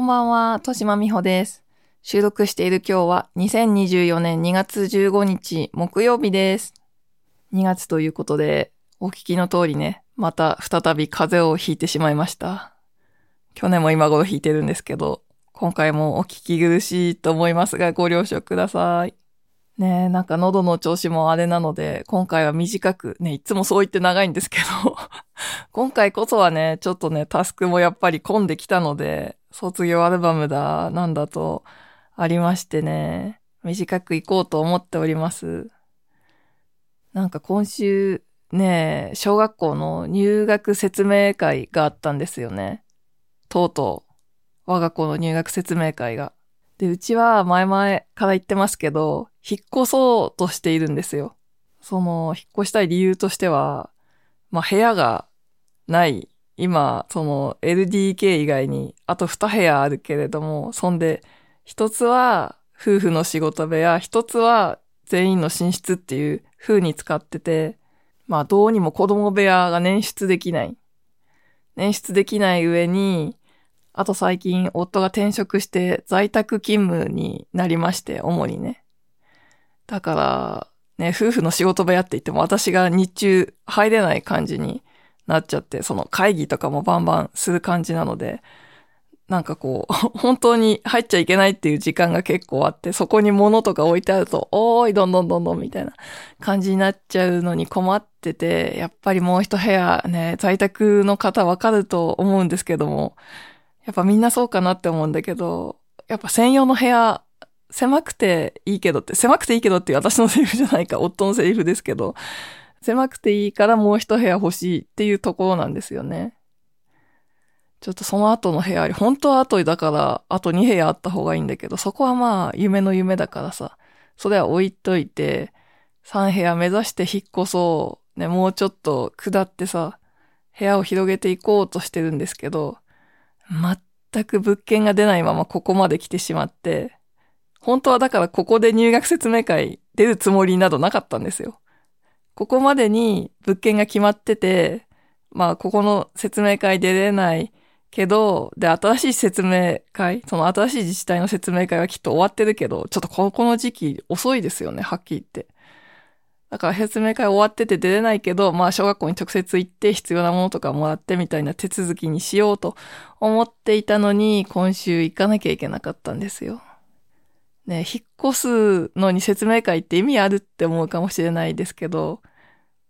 こんばんは、としまみほです。収録している今日は2024年2月15日木曜日です。2月ということで、お聞きの通りね、また再び風邪をひいてしまいました。去年も今頃ひいてるんですけど、今回もお聞き苦しいと思いますがご了承ください。ねえ、なんか喉の調子もあれなので、今回は短く、ね、いつもそう言って長いんですけど、今回こそはね、ちょっとね、タスクもやっぱり混んできたので、卒業アルバムだ、なんだと、ありましてね、短く行こうと思っております。なんか今週、ね、小学校の入学説明会があったんですよね。とうとう、我が子の入学説明会が。で、うちは前々から言ってますけど、引っ越そうとしているんですよ。その、引っ越したい理由としては、まあ、部屋がない。今、その LDK 以外にあと2部屋あるけれども、そんで、一つは夫婦の仕事部屋、一つは全員の寝室っていう風に使ってて、まあどうにも子供部屋が捻出できない。捻出できない上に、あと最近夫が転職して在宅勤務になりまして、主にね。だから、ね、夫婦の仕事部屋って言っても私が日中入れない感じになっちゃって、その会議とかもバンバンする感じなので、なんかこう、本当に入っちゃいけないっていう時間が結構あって、そこに物とか置いてあると、おーい、どんどんどんどんみたいな感じになっちゃうのに困ってて、やっぱりもう一部屋ね、在宅の方わかると思うんですけども、やっぱみんなそうかなって思うんだけど、やっぱ専用の部屋、狭くていいけどって、狭くていいけどっていう私のセリフじゃないか、夫のセリフですけど、狭くていいからもう一部屋欲しいっていうところなんですよね。ちょっとその後の部屋、本当は後だから、あと2部屋あった方がいいんだけど、そこはまあ、夢の夢だからさ、それは置いといて、3部屋目指して引っ越そう、ね、もうちょっと下ってさ、部屋を広げていこうとしてるんですけど、全く物件が出ないままここまで来てしまって、本当はだからここで入学説明会出るつもりなどなかったんですよ。ここまでに物件が決まってて、まあ、ここの説明会出れないけど、で、新しい説明会、その新しい自治体の説明会はきっと終わってるけど、ちょっとここの時期遅いですよね、はっきり言って。だから説明会終わってて出れないけど、まあ小学校に直接行って必要なものとかもらってみたいな手続きにしようと思っていたのに、今週行かなきゃいけなかったんですよ。ね、引っ越すのに説明会って意味あるって思うかもしれないですけど、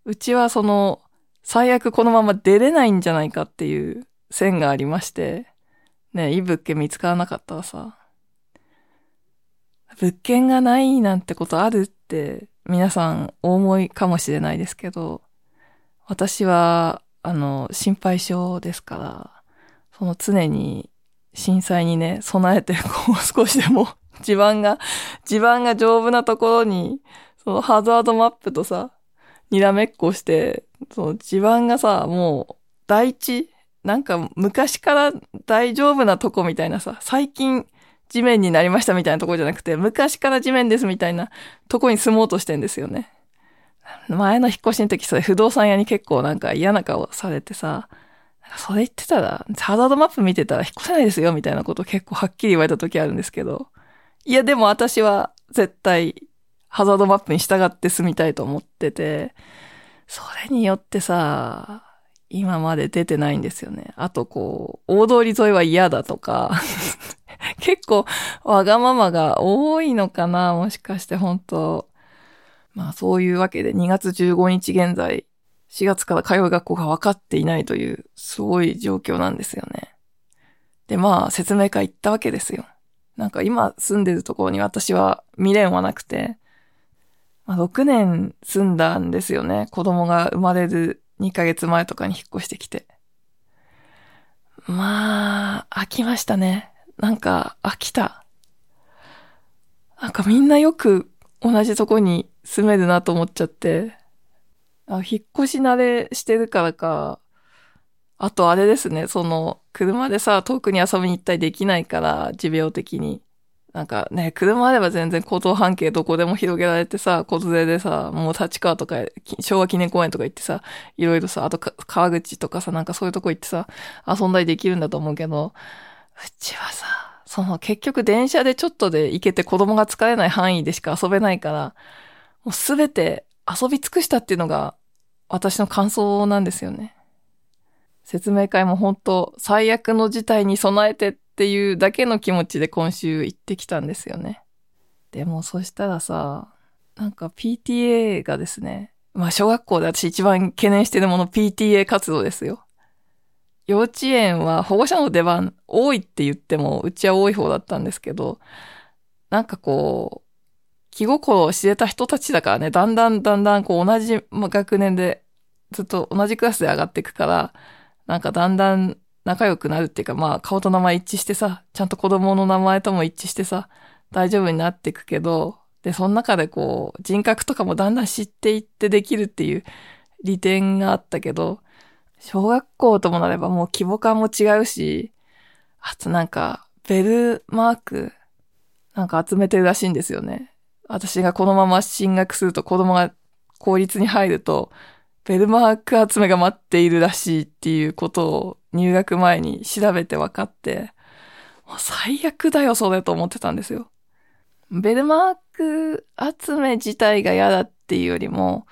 うちはその、最悪このまま出れないんじゃないかっていう線がありまして、ね、いい物件見つからなかったらさ、物件がないなんてことあるって皆さんお思いかもしれないですけど、私は、あの、心配性ですから、その常に震災にね、備えて、こう少しでも地盤が、地盤が丈夫なところに、そのハザードマップとさ、にらめっこして、その地盤がさ、もう、大地なんか昔から大丈夫なとこみたいなさ、最近地面になりましたみたいなとこじゃなくて、昔から地面ですみたいなとこに住もうとしてんですよね。前の引っ越しの時、それ不動産屋に結構なんか嫌な顔されてさ、それ言ってたら、ハザードマップ見てたら引っ越せないですよみたいなこと結構はっきり言われた時あるんですけど、いやでも私は絶対ハザードマップに従って住みたいと思ってて、それによってさ、今まで出てないんですよね。あとこう、大通り沿いは嫌だとか、結構わがままが多いのかなもしかして本当まあそういうわけで2月15日現在、4月から通う学校が分かっていないという、すごい状況なんですよね。でまあ説明会行ったわけですよ。なんか今住んでるところに私は未練はなくて、まあ、6年住んだんですよね。子供が生まれる2ヶ月前とかに引っ越してきて。まあ、飽きましたね。なんか、飽きた。なんかみんなよく同じとこに住めるなと思っちゃって。あ引っ越し慣れしてるからか。あとあれですね、その、車でさ、遠くに遊びに行ったりできないから、持病的に。なんかね、車あれば全然行動半径どこでも広げられてさ、小連れでさ、もう立川とか、昭和記念公園とか行ってさ、いろいろさ、あと川口とかさ、なんかそういうとこ行ってさ、遊んだりできるんだと思うけど、うちはさ、その結局電車でちょっとで行けて子供が疲れない範囲でしか遊べないから、もうすべて遊び尽くしたっていうのが私の感想なんですよね。説明会も本当最悪の事態に備えてっていうだけの気持ちで今週行ってきたんですよね。でもそしたらさ、なんか PTA がですね、まあ小学校で私一番懸念してるもの PTA 活動ですよ。幼稚園は保護者の出番多いって言っても、うちは多い方だったんですけど、なんかこう、気心を知れた人たちだからね、だんだんだんだんこう同じ学年でずっと同じクラスで上がっていくから、なんかだんだん仲良くなるっていうか、まあ顔と名前一致してさ、ちゃんと子供の名前とも一致してさ、大丈夫になっていくけど、で、その中でこう、人格とかもだんだん知っていってできるっていう利点があったけど、小学校ともなればもう規模感も違うし、あとなんか、ベルマーク、なんか集めてるらしいんですよね。私がこのまま進学すると子供が公立に入ると、ベルマーク集めが待っているらしいっていうことを入学前に調べて分かって、もう最悪だよ、それと思ってたんですよ。ベルマーク集め自体が嫌だっていうよりも、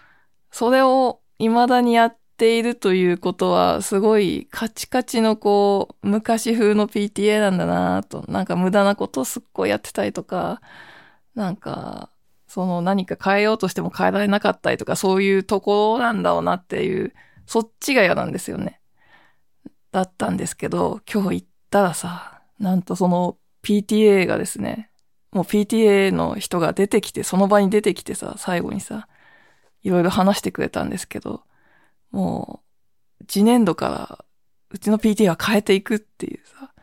それを未だにやっているということは、すごいカチカチのこう、昔風の PTA なんだなと、なんか無駄なことをすっごいやってたりとか、なんか、その何か変えようとしても変えられなかったりとか、そういうところなんだろうなっていう、そっちが嫌なんですよね。だったんですけど、今日行ったらさ、なんとその PTA がですね、もう PTA の人が出てきて、その場に出てきてさ、最後にさ、いろいろ話してくれたんですけど、もう、次年度から、うちの PTA は変えていくっていうさ、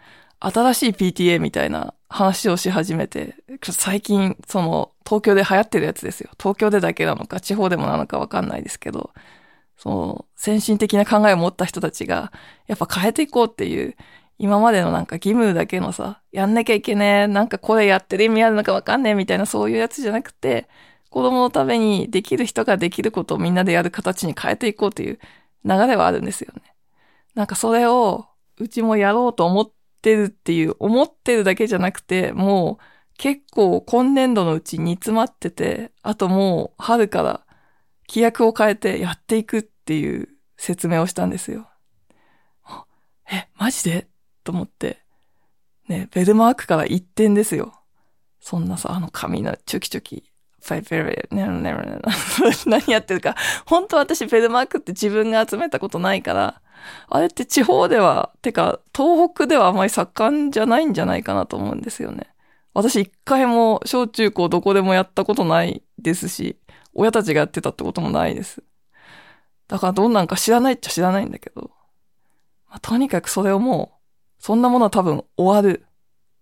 新しい PTA みたいな話をし始めて、最近、その、東京で流行ってるやつですよ。東京でだけなのか、地方でもなのかわかんないですけど、その、先進的な考えを持った人たちが、やっぱ変えていこうっていう今までのなんか義務だけのさ、やんなきゃいけねえ、なんかこれやってる意味あるのかわかんねえみたいなそういうやつじゃなくて、子供のためにできる人ができることをみんなでやる形に変えていこうという流れはあるんですよね。なんかそれをうちもやろうと思ってるっていう、思ってるだけじゃなくて、もう結構今年度のうち煮詰まってて、あともう春から規約を変えてやっていくっていう説明をしたんですよ。え、マジで？と思って。ね、ベルマークから一点ですよ。そんなさ、あの髪のチョキチョキ、ファイベル、ねねね何やってるか。本当私ベルマークって自分が集めたことないから、あれって地方では、てか、東北ではあまり盛んじゃないんじゃないかなと思うんですよね。私一回も小中高どこでもやったことないですし、親たちがやってたってこともないです。だからどんなんか知らないっちゃ知らないんだけど。まあ、とにかくそれをもう、そんなものは多分終わる。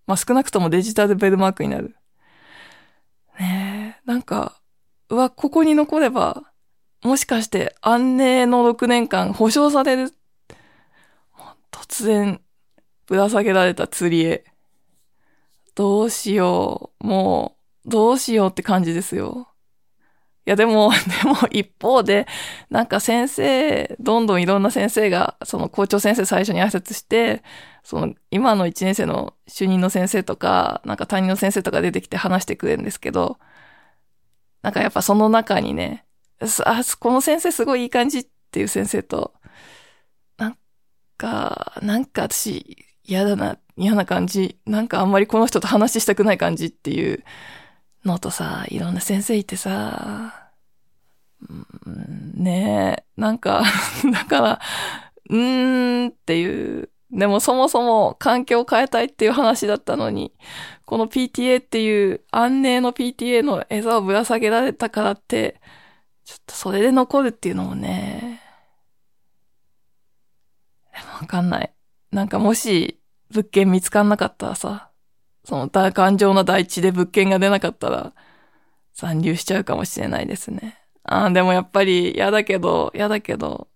まあ、少なくともデジタルベルマークになる。ねえ、なんか、うわ、ここに残れば、もしかして安寧の6年間保証される。突然、ぶら下げられた釣りへ。どうしよう。もう、どうしようって感じですよ。いやでも、でも一方で、なんか先生、どんどんいろんな先生が、その校長先生最初に挨拶して、その今の1年生の主任の先生とか、なんか担任の先生とか出てきて話してくれるんですけど、なんかやっぱその中にね、あ、この先生すごいいい感じっていう先生と、か、なんか私嫌だな、嫌な感じ、なんかあんまりこの人と話したくない感じっていう、のとさ、いろんな先生いてさ、うんねえ、なんか だから、うーんっていう、でもそもそも環境を変えたいっていう話だったのに、この PTA っていう安寧の PTA の餌をぶら下げられたからって、ちょっとそれで残るっていうのもね、わかんない。なんかもし物件見つかんなかったらさ、その頑丈な大地で物件が出なかったら、残留しちゃうかもしれないですね。ああ、でもやっぱり嫌だけど、嫌だけど、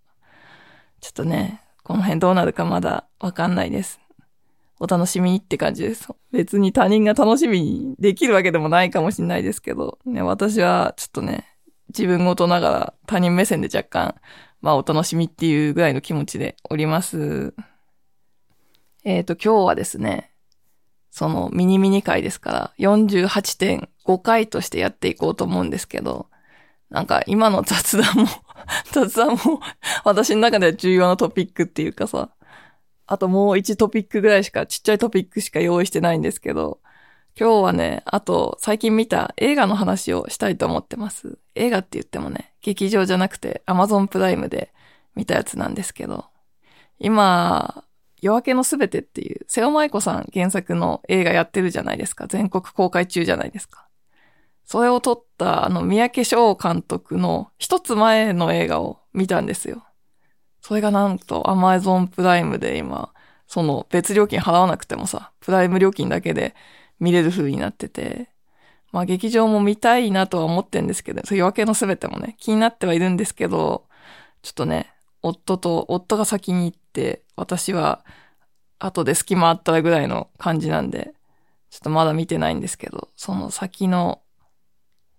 ちょっとね、この辺どうなるかまだわかんないです。お楽しみにって感じです。別に他人が楽しみにできるわけでもないかもしれないですけど、ね、私はちょっとね、自分ごとながら他人目線で若干、まあお楽しみっていうぐらいの気持ちでおります。えっ、ー、と、今日はですね、そのミニミニ回ですから、48.5回としてやっていこうと思うんですけど、なんか今の雑談も 雑談も私の中では重要なトピックっていうかさ、あともう1トピックぐらいしか、ちっちゃいトピックしか用意してないんですけど、今日はね、あと最近見た映画の話をしたいと思ってます。映画って言ってもね、劇場じゃなくて Amazon プライムで見たやつなんですけど、今、夜明けのすべてっていう、瀬尾舞子さん原作の映画やってるじゃないですか。全国公開中じゃないですか。それを撮った、あの、三宅翔監督の一つ前の映画を見たんですよ。それがなんと Amazon プライムで今、その別料金払わなくてもさ、プライム料金だけで見れる風になってて、まあ劇場も見たいなとは思ってんですけど、そう夜明けのすべてもね、気になってはいるんですけど、ちょっとね、夫と、夫が先に行って、私は後で隙間あったらぐらいの感じなんで、ちょっとまだ見てないんですけど、その先の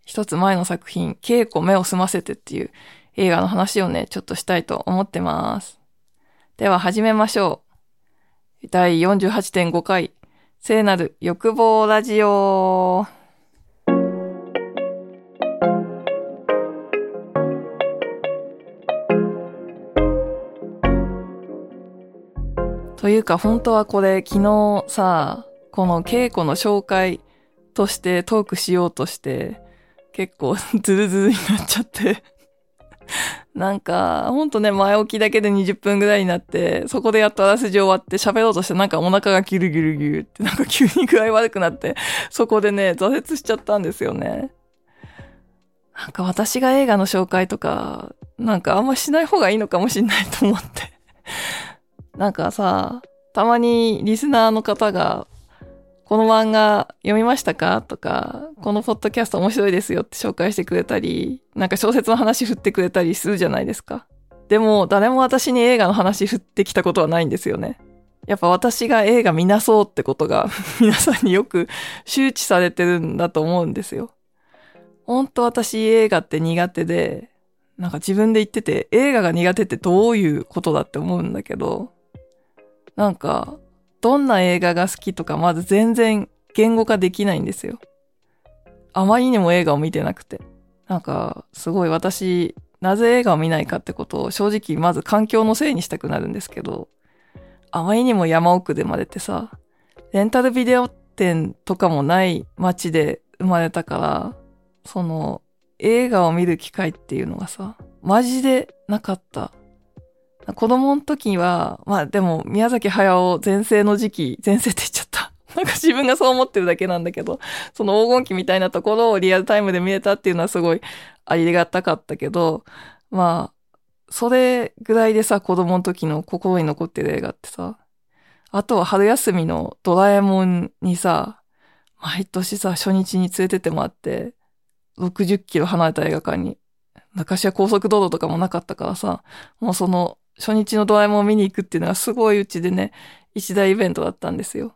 一つ前の作品、稽古目を澄ませてっていう映画の話をね、ちょっとしたいと思ってます。では始めましょう。第48.5回、聖なる欲望ラジオ。というか本当はこれ昨日さ、この稽古の紹介としてトークしようとして、結構 ズルズルになっちゃってなんか、ほんとね、前置きだけで20分ぐらいになって、そこでやっとあらすじ終わって喋ろうとしてなんかお腹がギュルギュルギュルってなんか急に具合悪くなって、そこでね、挫折しちゃったんですよね。なんか私が映画の紹介とか、なんかあんましない方がいいのかもしんないと思ってなんかさ、たまにリスナーの方が、この漫画読みましたか？とか、このポッドキャスト面白いですよって紹介してくれたり、なんか小説の話振ってくれたりするじゃないですか。でも、誰も私に映画の話振ってきたことはないんですよね。やっぱ私が映画見なそうってことが 皆さんによく周知されてるんだと思うんですよ。ほんと私映画って苦手で、なんか自分で言ってて映画が苦手ってどういうことだって思うんだけど、なんか、どんな映画が好きとかまず全然言語化できないんですよ。あまりにも映画を見てなくて。なんか、すごい私、なぜ映画を見ないかってことを正直まず環境のせいにしたくなるんですけど、あまりにも山奥で生まれてさ、レンタルビデオ店とかもない街で生まれたから、その映画を見る機会っていうのがさ、マジでなかった。子供の時は、まあでも宮崎駿前世の時期、前世って言っちゃった。なんか自分がそう思ってるだけなんだけど、その黄金期みたいなところをリアルタイムで見れたっていうのはすごいありがたかったけど、まあ、それぐらいでさ、子供の時の心に残ってる映画ってさ、あとは春休みのドラえもんにさ、毎年さ、初日に連れてってもらって、60キロ離れた映画館に。昔は高速道路とかもなかったからさ、もうその初日のドラえもんを見に行くっていうのがすごいうちでね、一大イベントだったんですよ。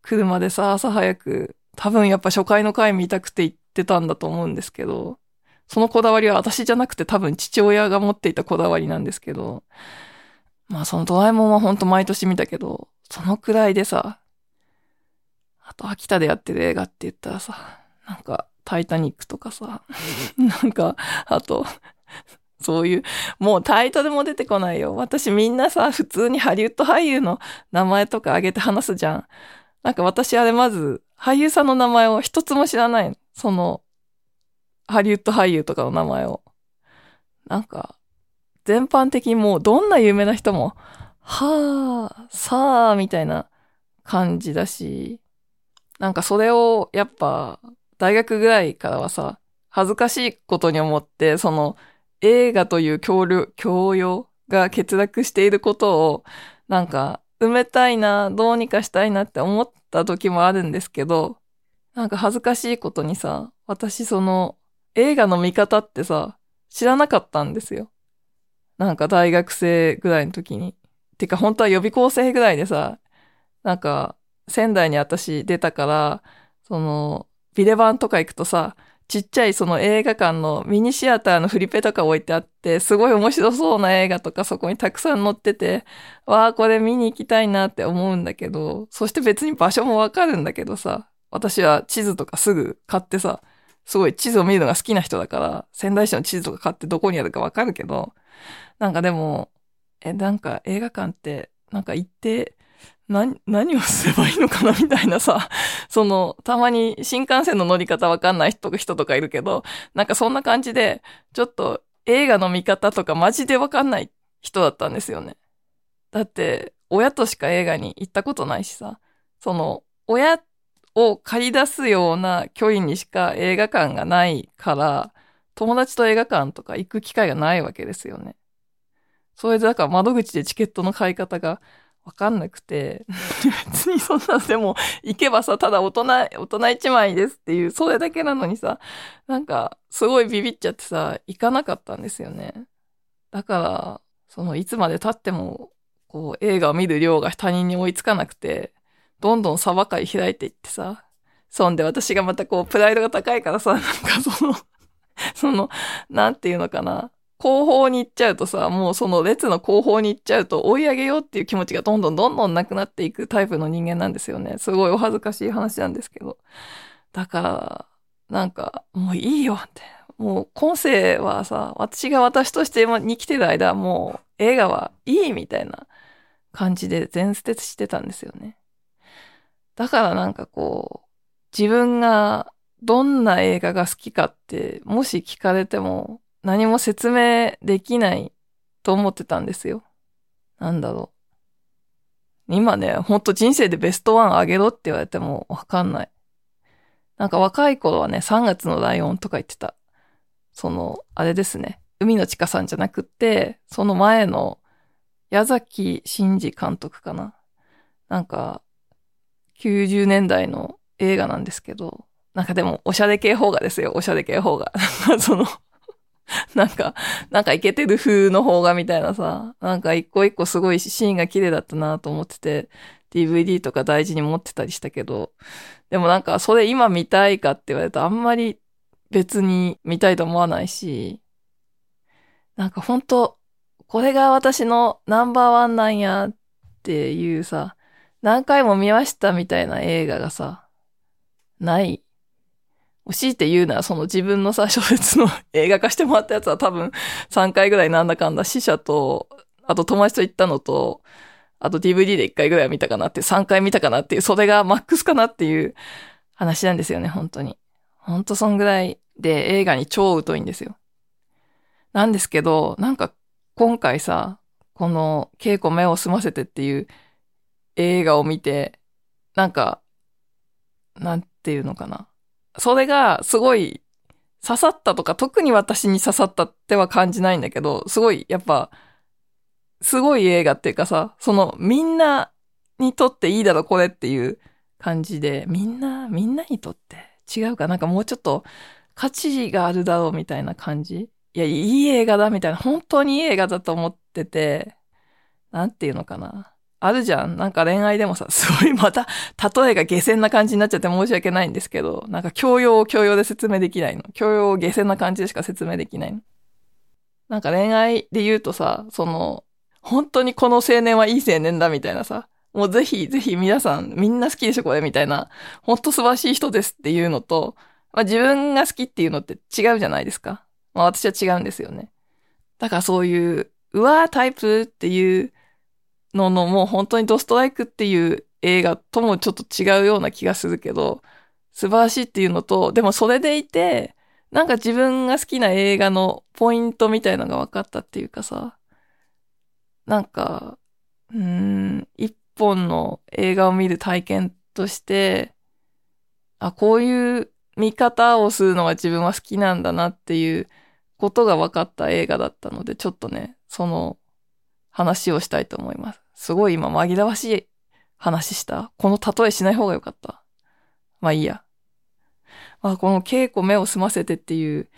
車でさ、朝早く、多分やっぱ初回の回見たくて行ってたんだと思うんですけど、そのこだわりは私じゃなくて多分父親が持っていたこだわりなんですけど、まあそのドラえもんはほんと毎年見たけど、そのくらいでさ、あと秋田でやってる映画って言ったらさ、なんかタイタニックとかさ、なんか、あと、そういう、もうタイトルも出てこないよ。私みんなさ、普通にハリウッド俳優の名前とか挙げて話すじゃん。なんか私あれまず、俳優さんの名前を一つも知らない。その、ハリウッド俳優とかの名前を。なんか、全般的にもうどんな有名な人も、はあ、さあ、みたいな感じだし、なんかそれをやっぱ大学ぐらいからはさ、恥ずかしいことに思って、その映画という教養、が欠落していることを、なんか、埋めたいな、どうにかしたいなって思った時もあるんですけど、なんか恥ずかしいことにさ、私その、映画の見方ってさ、知らなかったんですよ。なんか大学生ぐらいの時に。てか本当は予備校生ぐらいでさ、なんか仙台に私出たから、その、ビレバンとか行くとさ、ちっちゃいその映画館のミニシアターのフリペとか置いてあって、すごい面白そうな映画とかそこにたくさん載ってて、わあ、これ見に行きたいなって思うんだけど、そして別に場所もわかるんだけどさ、私は地図とかすぐ買ってさ、すごい地図を見るのが好きな人だから、仙台市の地図とか買ってどこにあるかわかるけど、なんかでも、え、なんか映画館って、なんか行って、何、何をすればいいのかなみたいなさ、その、たまに新幹線の乗り方わかんない人とかいるけど、なんかそんな感じで、ちょっと映画の見方とかマジでわかんない人だったんですよね。だって、親としか映画に行ったことないしさ、その、親を借り出すような距離にしか映画館がないから、友達と映画館とか行く機会がないわけですよね。それでだから窓口でチケットの買い方がわかんなくて、別にそんなでも行けばさ、ただ大人、大人一枚ですっていう、それだけなのにさ、なんかすごいビビっちゃってさ、行かなかったんですよね。だから、そのいつまで経っても、こう映画を見る量が他人に追いつかなくて、どんどんサバ会開いていってさ、そんで私がまたこうプライドが高いからさ、なんかそのその、なんていうのかな。後方に行っちゃうとさ、もうその列の後方に行っちゃうと追い上げようっていう気持ちがどんどんどんどんなくなっていくタイプの人間なんですよね。すごいお恥ずかしい話なんですけど。だから、なんか、もういいよって。もう今世はさ、私が私としてに来てる間、もう映画はいいみたいな感じで全捨てしてたんですよね。だからなんかこう、自分がどんな映画が好きかって、もし聞かれても何も説明できないと思ってたんですよ。なんだろう。今ね、ほんと人生でベストワンあげろって言われてもわかんない。なんか若い頃はね、3月のライオンとか言ってた。その、あれですね。海の地下さんじゃなくって、その前の矢崎真二監督かな。なんか、90年代の映画なんですけど、なんかでも、おしゃれ系方がですよ、おしゃれ系方が。その、なんか、なんかイケてる風の方がみたいなさ、なんか一個一個すごいシーンが綺麗だったなと思ってて、DVD とか大事に持ってたりしたけど、でもなんかそれ今見たいかって言われるとあんまり別に見たいと思わないし、なんかほんと、これが私のナンバーワンなんやっていうさ、何回も見ましたみたいな映画がさ、ない強いって言うならその自分のさ、小説の映画化してもらったやつは多分3回ぐらいなんだかんだ死者と、あと友達と行ったのと、あと DVD で1回ぐらいは見たかなって、3回見たかなっていう、それがマックスかなっていう話なんですよね、本当に。本当そんぐらいで映画に超疎いんですよ。なんですけど、なんか今回さ、この稽古目を澄ませてっていう映画を見て、なんか、なんていうのかな。それがすごい刺さったとか、特に私に刺さったっては感じないんだけど、すごい、やっぱ、すごい映画っていうかさ、その、みんなにとっていいだろ、これっていう感じで、みんな、みんなにとって違うか？なんかもうちょっと価値があるだろうみたいな感じ？いや、いい映画だみたいな、本当にいい映画だと思ってて、なんていうのかな？あるじゃん。なんか恋愛でもさ、すごいまた、例えが下船な感じになっちゃって申し訳ないんですけど、なんか教養を教養で説明できないの。教養を下船な感じでしか説明できないの。なんか恋愛で言うとさ、その、本当にこの青年はいい青年だみたいなさ、もうぜひぜひ皆さんみんな好きでしょこれみたいな、ほんと素晴らしい人ですっていうのと、まあ自分が好きっていうのって違うじゃないですか。まあ私は違うんですよね。だからそういう、うわータイプっていうののもう本当にドストライクっていう映画ともちょっと違うような気がするけど、素晴らしいっていうのと、でもそれでいて、なんか自分が好きな映画のポイントみたいのが分かったっていうかさ、なんか、うん、一本の映画を見る体験として、あ、こういう見方をするのが自分は好きなんだなっていうことが分かった映画だったので、ちょっとね、その話をしたいと思います。すごい今紛らわしい話した？この例えしない方がよかった？まあいいや。まあこの稽古目を澄ませてっていう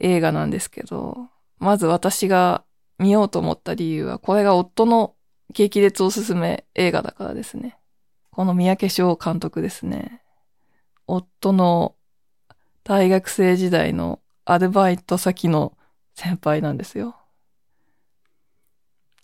映画なんですけど、まず私が見ようと思った理由は、これが夫の激烈おすすめ映画だからですね。この三宅翔監督ですね。夫の大学生時代のアルバイト先の先輩なんですよ。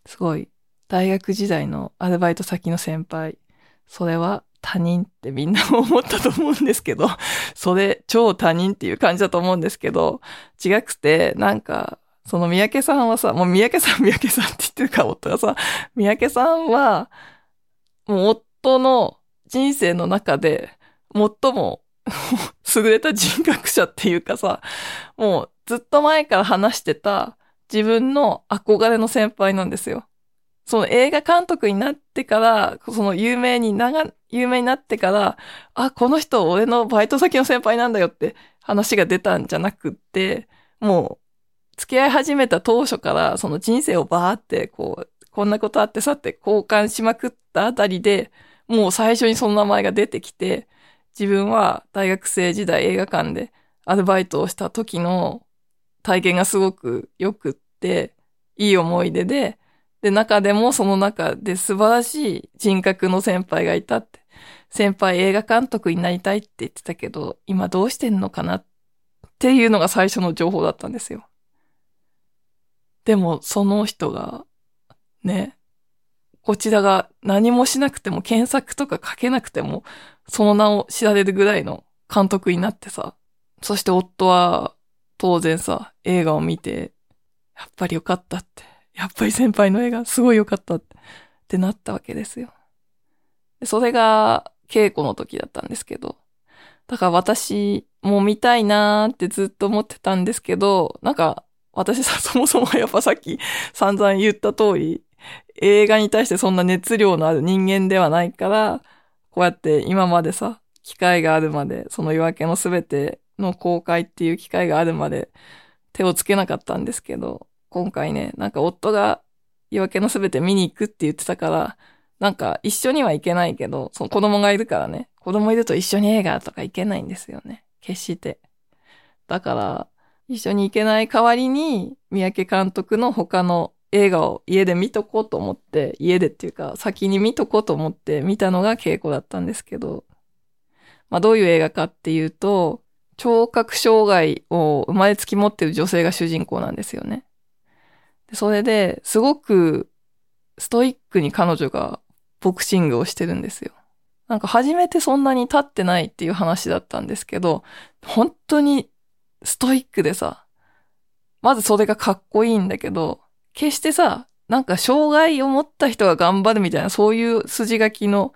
すごい。大学時代のアルバイト先の先輩。それは他人ってみんな思ったと思うんですけど、それ超他人っていう感じだと思うんですけど、違くて、なんか、その三宅さんはさ、もう三宅さん三宅さんって言ってるから夫がさ、三宅さんは、もう夫の人生の中で最も 優れた人格者っていうかさ、もうずっと前から話してた自分の憧れの先輩なんですよ。その映画監督になってから、その有名になが、有名になってから、あ、この人俺のバイト先の先輩なんだよって話が出たんじゃなくって、もう、付き合い始めた当初から、その人生をバーって、こう、こんなことあってさって交換しまくったあたりで、もう最初にその名前が出てきて、自分は大学生時代映画館でアルバイトをした時の体験がすごく良くって、いい思い出で、で、中でもその中で素晴らしい人格の先輩がいたって。先輩映画監督になりたいって言ってたけど、今どうしてんのかなっていうのが最初の情報だったんですよ。でも、その人が、ね、こちらが何もしなくても検索とか書けなくても、その名を知られるぐらいの監督になってさ、そして夫は当然さ、映画を見て、やっぱりよかったってやっぱり先輩の絵がすごい良かったってなったわけですよ。それが稽古の時だったんですけど、だから私も見たいなーってずっと思ってたんですけど、なんか私さ、そもそもやっぱさっき散々言った通り、映画に対してそんな熱量のある人間ではないから、こうやって今までさ、機会があるまで、その夜明けのすべての公開っていう機会があるまで手をつけなかったんですけど、今回ね、なんか夫が夜明けのすべて見に行くって言ってたから、なんか一緒には行けないけど、その子供がいるからね、子供いると一緒に映画とか行けないんですよね。決して。だから、一緒に行けない代わりに、三宅監督の他の映画を家で見とこうと思って、家でっていうか先に見とこうと思って見たのが稽古だったんですけど、まあどういう映画かっていうと、聴覚障害を生まれつき持ってる女性が主人公なんですよね。それで、すごくストイックに彼女がボクシングをしてるんですよ。なんか初めてそんなに立ってないっていう話だったんですけど、本当にストイックでさ、まずそれがかっこいいんだけど、決してさ、なんか障害を持った人が頑張るみたいなそういう筋書きの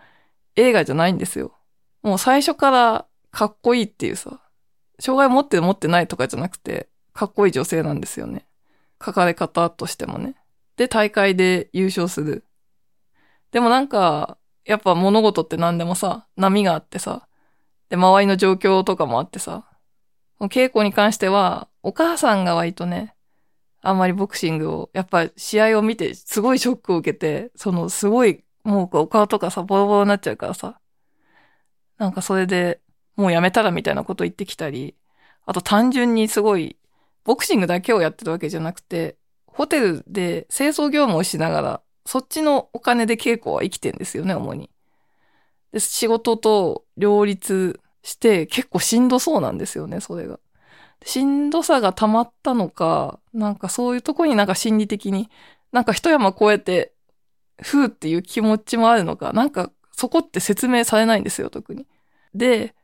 映画じゃないんですよ。もう最初からかっこいいっていうさ、障害を持って持ってないとかじゃなくて、かっこいい女性なんですよね。書かれ方としてもね。で、大会で優勝する。でもなんか、やっぱ物事って何でもさ、波があってさ、で、周りの状況とかもあってさ、稽古に関しては、お母さんが割とね、あんまりボクシングを、やっぱ試合を見てすごいショックを受けて、そのすごい、もうお顔とかさ、ボロボロになっちゃうからさ、なんかそれでもうやめたらみたいなこと言ってきたり、あと単純にすごいボクシングだけをやってるわけじゃなくて、ホテルで清掃業務をしながら、そっちのお金で稽古は生きてんですよね、主に。で、仕事と両立して結構しんどそうなんですよね、それが。しんどさが溜まったのか、なんかそういうとこになんか心理的に、なんか一山越えて、ふーっていう気持ちもあるのか、なんかそこって説明されないんですよ、特に。で、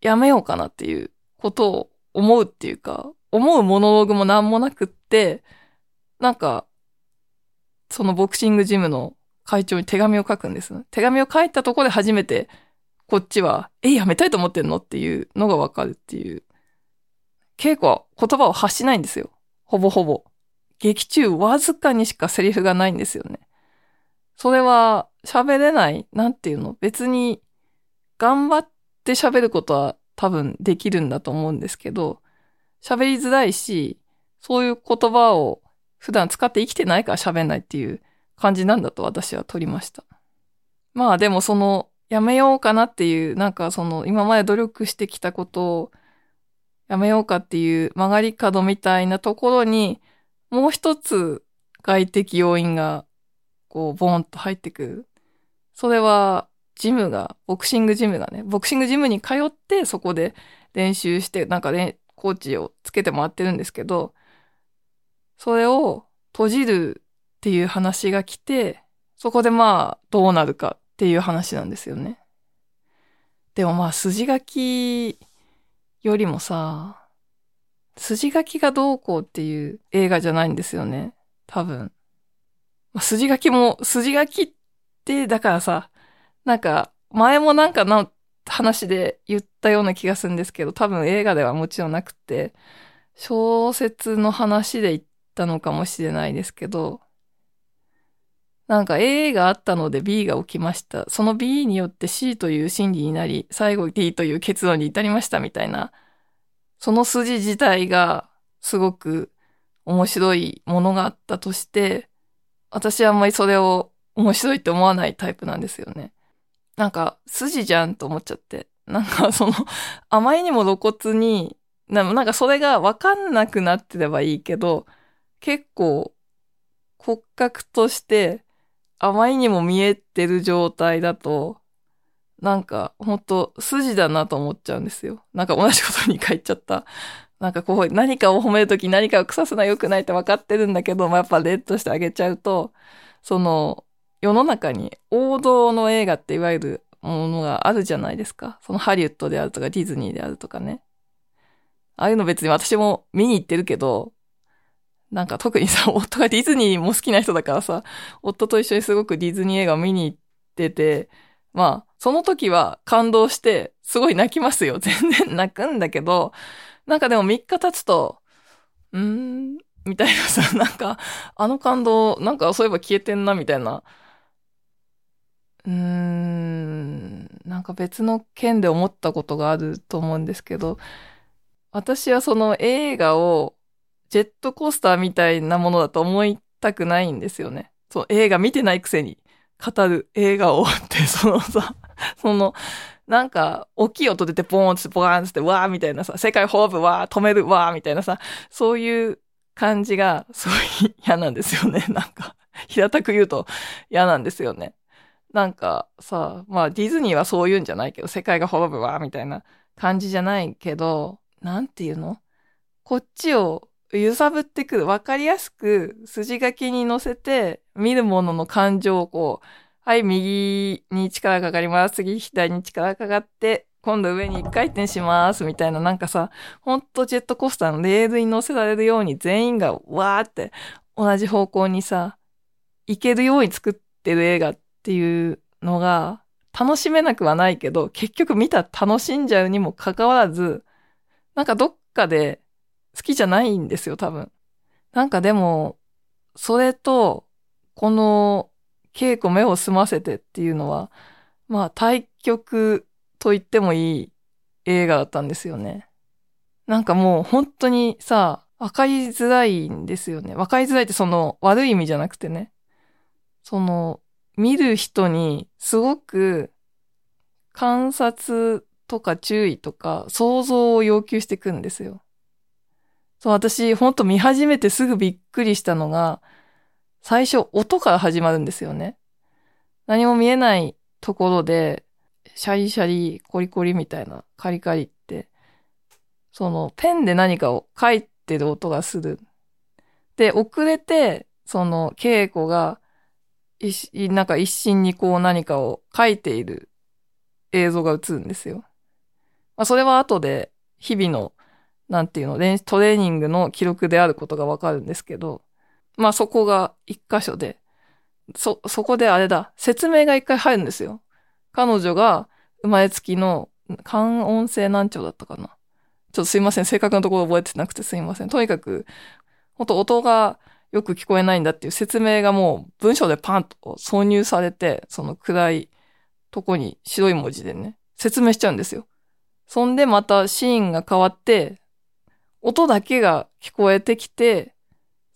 やめようかなっていうことを思うっていうか、思うモノローグもなんもなくって、なんか、そのボクシングジムの会長に手紙を書くんです。手紙を書いたところで初めて、こっちは、え、やめたいと思ってんのっていうのがわかるっていう。稽古は言葉を発しないんですよ。ほぼほぼ。劇中わずかにしかセリフがないんですよね。それは喋れない、なんていうの？別に頑張って喋ることは多分できるんだと思うんですけど、喋りづらいし、そういう言葉を普段使って生きてないから喋んないっていう感じなんだと私は取りました。まあでもその、やめようかなっていう、なんかその、今まで努力してきたことを、やめようかっていう曲がり角みたいなところに、もう一つ外的要因が、こう、ボーンと入ってくる。それは、ジムが、ボクシングジムがね、ボクシングジムに通ってそこで練習して、なんかね、コーチをつけてもらってるんですけど、それを閉じるっていう話が来て、そこでまあ、どうなるかっていう話なんですよね。でもまあ、筋書きよりもさ、筋書きがどうこうっていう映画じゃないんですよね。多分。まあ、筋書きも、筋書きって、だからさ、なんか、前もなんかの話で言ったような気がするんですけど、多分映画ではもちろんなくて、小説の話で言ったのかもしれないですけど、なんか A があったので B が起きました。その B によって C という心理になり、最後 D という結論に至りましたみたいな、その筋自体がすごく面白いものがあったとして、私はあんまりそれを面白いって思わないタイプなんですよね。なんか、筋じゃんと思っちゃって。なんか、その、あまりにも露骨に、なんかそれがわかんなくなってればいいけど、結構、骨格として、あまりにも見えてる状態だと、なんか、ほんと、筋だなと思っちゃうんですよ。なんか同じことに書いちゃった。なんかこう、何かを褒めるとき何かを腐すのは良くないって分かってるんだけど、まあ、やっぱレッドしてあげちゃうと、その、世の中に王道の映画っていわゆるものがあるじゃないですか。そのハリウッドであるとかディズニーであるとかね。ああいうの別に私も見に行ってるけど、なんか特にさ、夫がディズニーも好きな人だからさ、夫と一緒にすごくディズニー映画を見に行ってて、まあ、その時は感動して、すごい泣きますよ。全然泣くんだけど、なんかでも3日経つと、うーん、みたいなさ、なんか、あの感動、なんかそういえば消えてんな、みたいなうん、なんか別の件で思ったことがあると思うんですけど、私はその映画をジェットコースターみたいなものだと思いたくないんですよね。そう、映画見てないくせに語る映画をって、そのさ、その、なんか、大きい音出てポーンってボカーンってわーみたいなさ、世界滅ぶわー、止めるわーみたいなさ、そういう感じが、すごい嫌なんですよね。なんか、平たく言うと嫌なんですよね。なんかさ、まあディズニーはそういうんじゃないけど、世界が滅ぶわ、みたいな感じじゃないけど、なんていうの？こっちを揺さぶってくる。わかりやすく筋書きに乗せて、見るものの感情をこう、はい、右に力かかります。次、左に力かかって、今度上に一回転します。みたいな、なんかさ、ほんとジェットコースターのレールに乗せられるように全員がわーって同じ方向にさ、行けるように作ってる映画っっていうのが楽しめなくはないけど、結局見た楽しんじゃうにもかかわらず、なんかどっかで好きじゃないんですよ、多分。なんかでも、それと、この稽古目を澄ませてっていうのは、まあ対局と言ってもいい映画だったんですよね。なんかもう本当にさ、わかりづらいんですよね。わかりづらいってその悪い意味じゃなくてね。その、見る人にすごく観察とか注意とか想像を要求していくんですよ。そう、私、ほんと見始めてすぐびっくりしたのが、最初音から始まるんですよね。何も見えないところで、シャリシャリ、コリコリみたいな、カリカリって、その、ペンで何かを書いてる音がする。で、遅れて、その、稽古が、なんか一心にこう何かを書いている映像が映るんですよ。まあ、それは後で日々の、なんていうの、トレーニングの記録であることがわかるんですけど、まあそこが一箇所で、そ、そこであれだ、説明が一回入るんですよ。彼女が生まれつきの感音性難聴だったかな。ちょっとすいません。正確なところ覚えてなくてすいません。とにかく、ほんと音がよく聞こえないんだっていう説明がもう文章でパンと挿入されて、その暗いとこに白い文字でね、説明しちゃうんですよ。そんでまたシーンが変わって、音だけが聞こえてきて、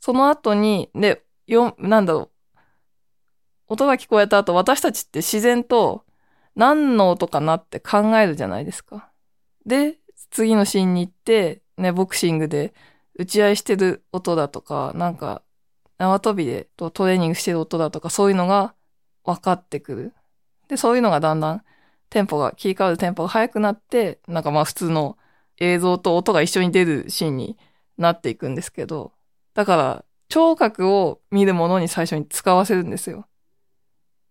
その後に、で、よ、なんだろう。音が聞こえた後、私たちって自然と何の音かなって考えるじゃないですか。で、次のシーンに行って、ね、ボクシングで打ち合いしてる音だとか、なんか縄跳びでトレーニングしてる音だとか、そういうのが分かってくる。で、そういうのがだんだんテンポが、切り替わるテンポが速くなって、なんかまあ普通の映像と音が一緒に出るシーンになっていくんですけど、だから、聴覚を見るものに最初に使わせるんですよ。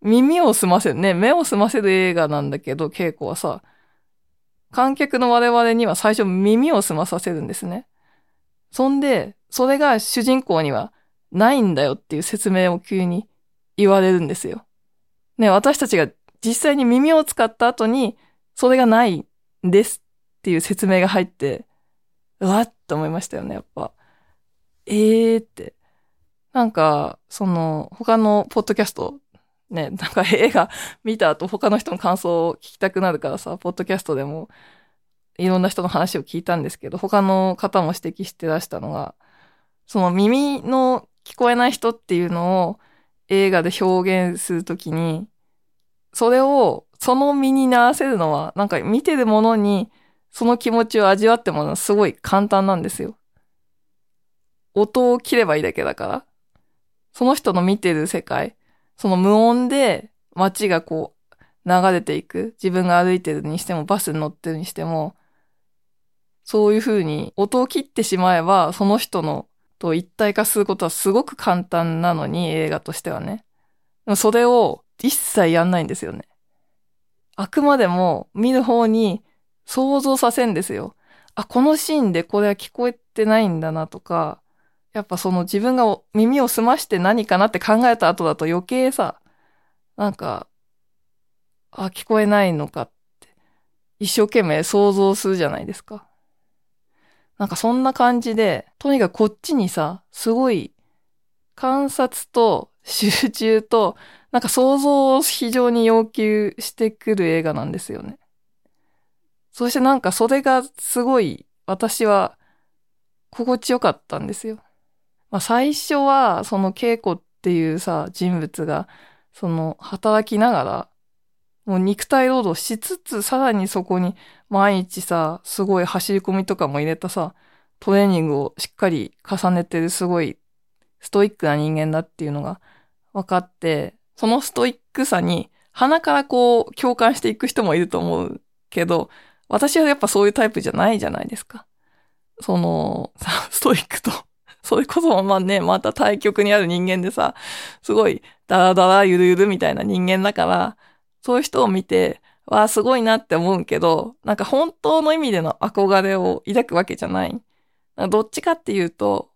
耳を澄ませる、ね、目を澄ませる映画なんだけど、稽古はさ、観客の我々には最初耳を澄まさせるんですね。そんで、それが主人公にはないんだよっていう説明を急に言われるんですよ。ね、私たちが実際に耳を使った後に、それがないんですっていう説明が入って、うわっと思いましたよね、やっぱ。ええー、って。なんか、その、他のポッドキャスト、ね、なんか映画見た後他の人の感想を聞きたくなるからさ、ポッドキャストでもいろんな人の話を聞いたんですけど、他の方も指摘して出したのが、その耳の聞こえない人っていうのを映画で表現するときに、それをその身にならせるのは、なんか見てるものにその気持ちを味わってもらうのはすごい簡単なんですよ。音を切ればいいだけだから。その人の見てる世界、その無音で街がこう流れていく。自分が歩いてるにしてもバスに乗ってるにしても、そういう風に音を切ってしまえば、その人のと一体化することはすごく簡単なのに、映画としてはね。それを一切やんないんですよね。あくまでも見る方に想像させんですよ。あ、このシーンでこれは聞こえてないんだなとか、やっぱその自分が耳を澄まして何かなって考えた後だと余計さ、なんか、あ、聞こえないのかって、一生懸命想像するじゃないですか。なんかそんな感じで、とにかくこっちにさ、すごい観察と集中と、なんか想像を非常に要求してくる映画なんですよね。そしてなんかそれがすごい私は心地よかったんですよ。まあ、最初は、その稽古っていうさ、人物が、その、働きながら、もう肉体労働しつつ、さらにそこに毎日さ、すごい走り込みとかも入れたさ、トレーニングをしっかり重ねてるすごいストイックな人間だっていうのが分かって、そのストイックさに鼻からこう共感していく人もいると思うけど、私はやっぱそういうタイプじゃないじゃないですか。その、ストイックとそれこそまあね、また対極にある人間でさ、すごいダラダラゆるゆるみたいな人間だから、そういう人を見て、わあ、すごいなって思うけど、なんか本当の意味での憧れを抱くわけじゃない。どっちかっていうと、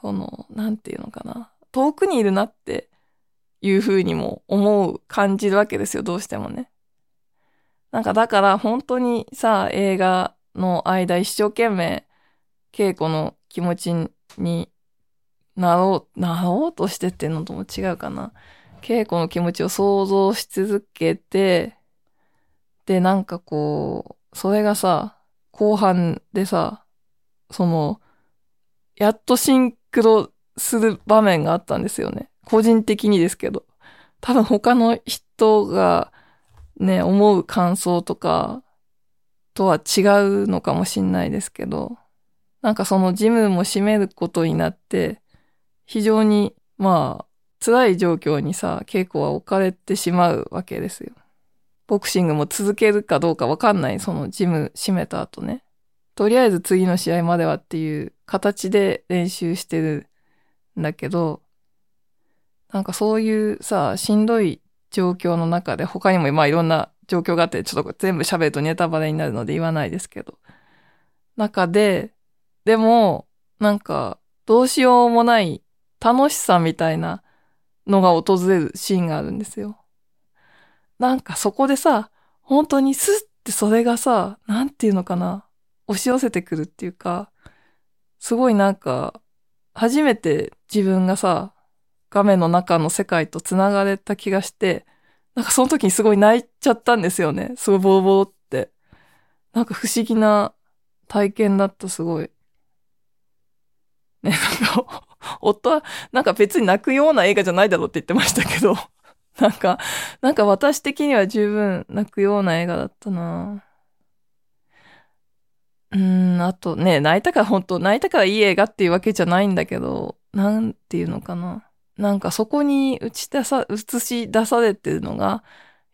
その、なんていうのかな。遠くにいるなっていうふうにも思う、感じるわけですよ、どうしてもね。なんかだから本当にさ、映画の間一生懸命稽古の気持ちになろう、なろうとしてっていうのとも違うかな。稽古の気持ちを想像し続けて、で、なんかこう、それがさ、後半でさ、その、やっとシンクロする場面があったんですよね。個人的にですけど。多分他の人がね、思う感想とかとは違うのかもしんないですけど、なんかそのジムも閉めることになって、非常に、まあ、辛い状況にさ、稽古は置かれてしまうわけですよ。ボクシングも続けるかどうかわかんない、そのジム閉めた後ね。とりあえず次の試合まではっていう形で練習してるんだけど、なんかそういうさ、しんどい状況の中で他にもまあいろんな状況があって、ちょっと全部喋るとネタバレになるので言わないですけど、中で、でも、なんか、どうしようもない楽しさみたいなのが訪れるシーンがあるんですよ。なんかそこでさ、本当にスッってそれがさ、なんていうのかな、押し寄せてくるっていうか、すごいなんか、初めて自分がさ、画面の中の世界と繋がれた気がして、なんかその時にすごい泣いちゃったんですよね。すごいボロボロって。なんか不思議な体験だった、すごい。ね、なんか、夫は、なんか別に泣くような映画じゃないだろうって言ってましたけど、なんか、なんか私的には十分泣くような映画だったなうん、あとね、泣いたから本当泣いたからいい映画っていうわけじゃないんだけど、なんていうのかな。なんかそこに打ち出さ、映し出されてるのが、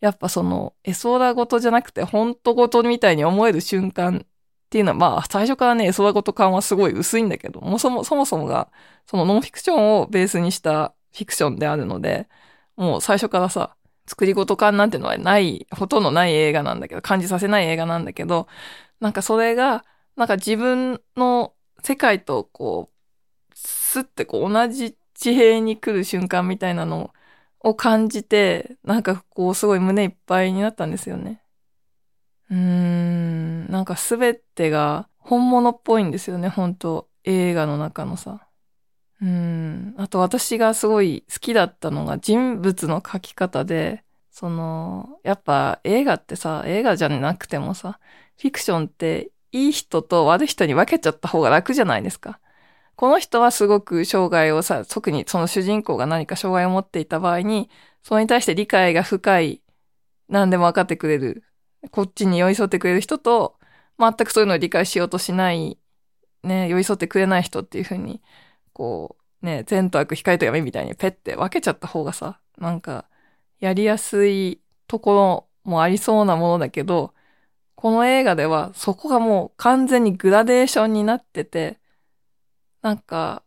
やっぱその、絵空ごとじゃなくて、本当ごとみたいに思える瞬間っていうのは、まあ、最初からね、絵空ごと感はすごい薄いんだけど、もそも、そもそもが、そのノンフィクションをベースにしたフィクションであるので、もう最初からさ、作り事感なんてのはない、ほとんどない映画なんだけど、感じさせない映画なんだけど、なんかそれが、なんか自分の世界とこう、スッてこう同じ地平に来る瞬間みたいなのを感じて、なんかこうすごい胸いっぱいになったんですよね。うーん、なんかすべてが本物っぽいんですよね、本当映画の中のさ。うん。あと私がすごい好きだったのが人物の描き方で、その、やっぱ映画ってさ、映画じゃなくてもさ、フィクションっていい人と悪い人に分けちゃった方が楽じゃないですか。この人はすごく障害をさ、特にその主人公が何か障害を持っていた場合に、それに対して理解が深い、何でも分かってくれる、こっちに寄り添ってくれる人と、全くそういうのを理解しようとしない、ね、寄り添ってくれない人っていう風に、こう、ね、善と悪、光と闇みたいにペッて分けちゃった方がさ、なんか、やりやすいところもありそうなものだけど、この映画ではそこがもう完全にグラデーションになってて、なんか、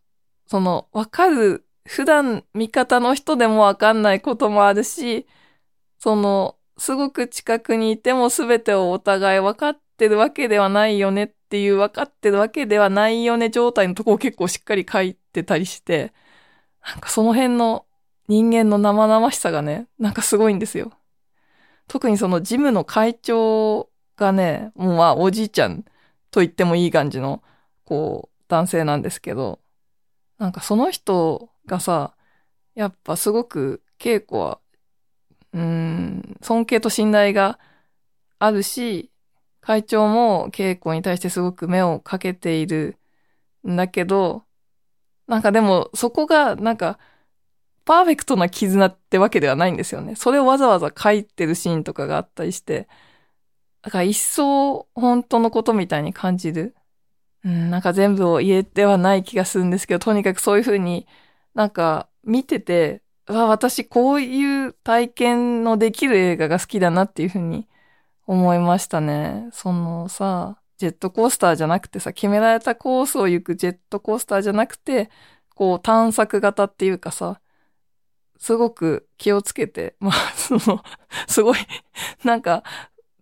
その、わかる、普段味方の人でもわかんないこともあるし、その、すごく近くにいても全てをお互い分かってるわけではないよねっていう分かってるわけではないよね状態のとこを結構しっかり書いてたりして、なんかその辺の人間の生々しさがね、なんかすごいんですよ。特にそのジムの会長がね、もうまあおじいちゃんと言ってもいい感じの、こう、男性なんですけど、なんかその人がさ、やっぱすごく稽古は、うん、尊敬と信頼があるし、会長も稽古に対してすごく目をかけているんだけど、なんかでもそこがなんかパーフェクトな絆ってわけではないんですよね。それをわざわざ書いてるシーンとかがあったりして、だから一層本当のことみたいに感じる。うん、なんか全部を言えてはない気がするんですけど、とにかくそういうふうになんか見てて、わ、私こういう体験のできる映画が好きだなっていうふうに思いましたね。そのさ、ジェットコースターじゃなくてさ、決められたコースを行くジェットコースターじゃなくて、こう探索型っていうかさ、すごく気をつけて、まあ、その、すごい、なんか、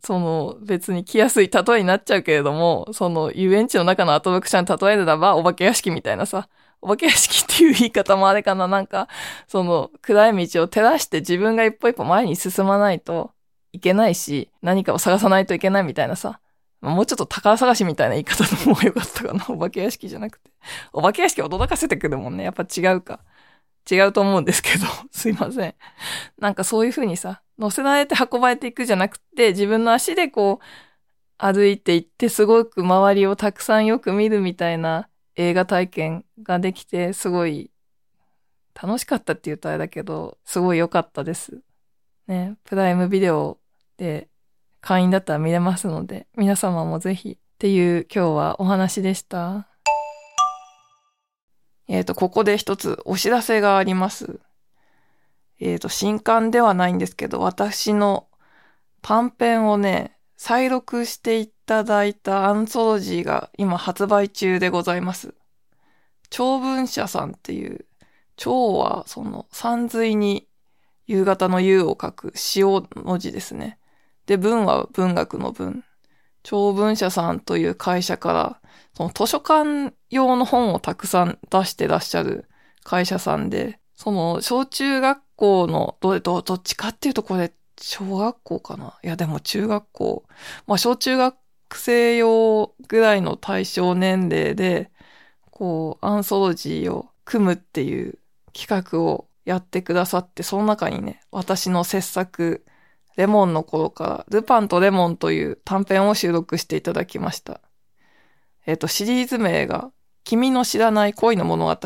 その別に来やすい例えになっちゃうけれども、その遊園地の中のアトラクションに例えるならばお化け屋敷みたいなさ、お化け屋敷っていう言い方もあれかな、なんか、その暗い道を照らして自分が一歩一歩前に進まないといけないし、何かを探さないといけないみたいなさ、もうちょっと宝探しみたいな言い方の方が良かったかな。お化け屋敷じゃなくて。お化け屋敷驚かせてくるもんね。やっぱ違うか。違うと思うんですけど、すいません。なんかそういう風にさ、乗せられて運ばれていくじゃなくて、自分の足でこう、歩いていって、すごく周りをたくさんよく見るみたいな映画体験ができて、すごい楽しかったって言うとあれだけど、すごい良かったです。ね、プライムビデオで会員だったら見れますので、皆様もぜひっていう今日はお話でした。えっ、ー、と、ここで一つお知らせがあります。えっ、ー、と、新刊ではないんですけど、私の短編をね、再録していってただいたアンソロジーが今発売中でございます。長文社さんっていう、長はその山水に夕方の夕を書く塩の字ですね。で、文は文学の文。長文社さんという会社からその図書館用の本をたくさん出してらっしゃる会社さんで、その小中学校の、ど、ど、どっちかっていうとこれ、小学校かないやでも中学校。まあ小中学学生用ぐらいの対象年齢で、こう、アンソロジーを組むっていう企画をやってくださって、その中にね、私の傑作、レモンの頃から、ルパンとレモンという短編を収録していただきました。えっ、と、シリーズ名が、君の知らない恋の物語。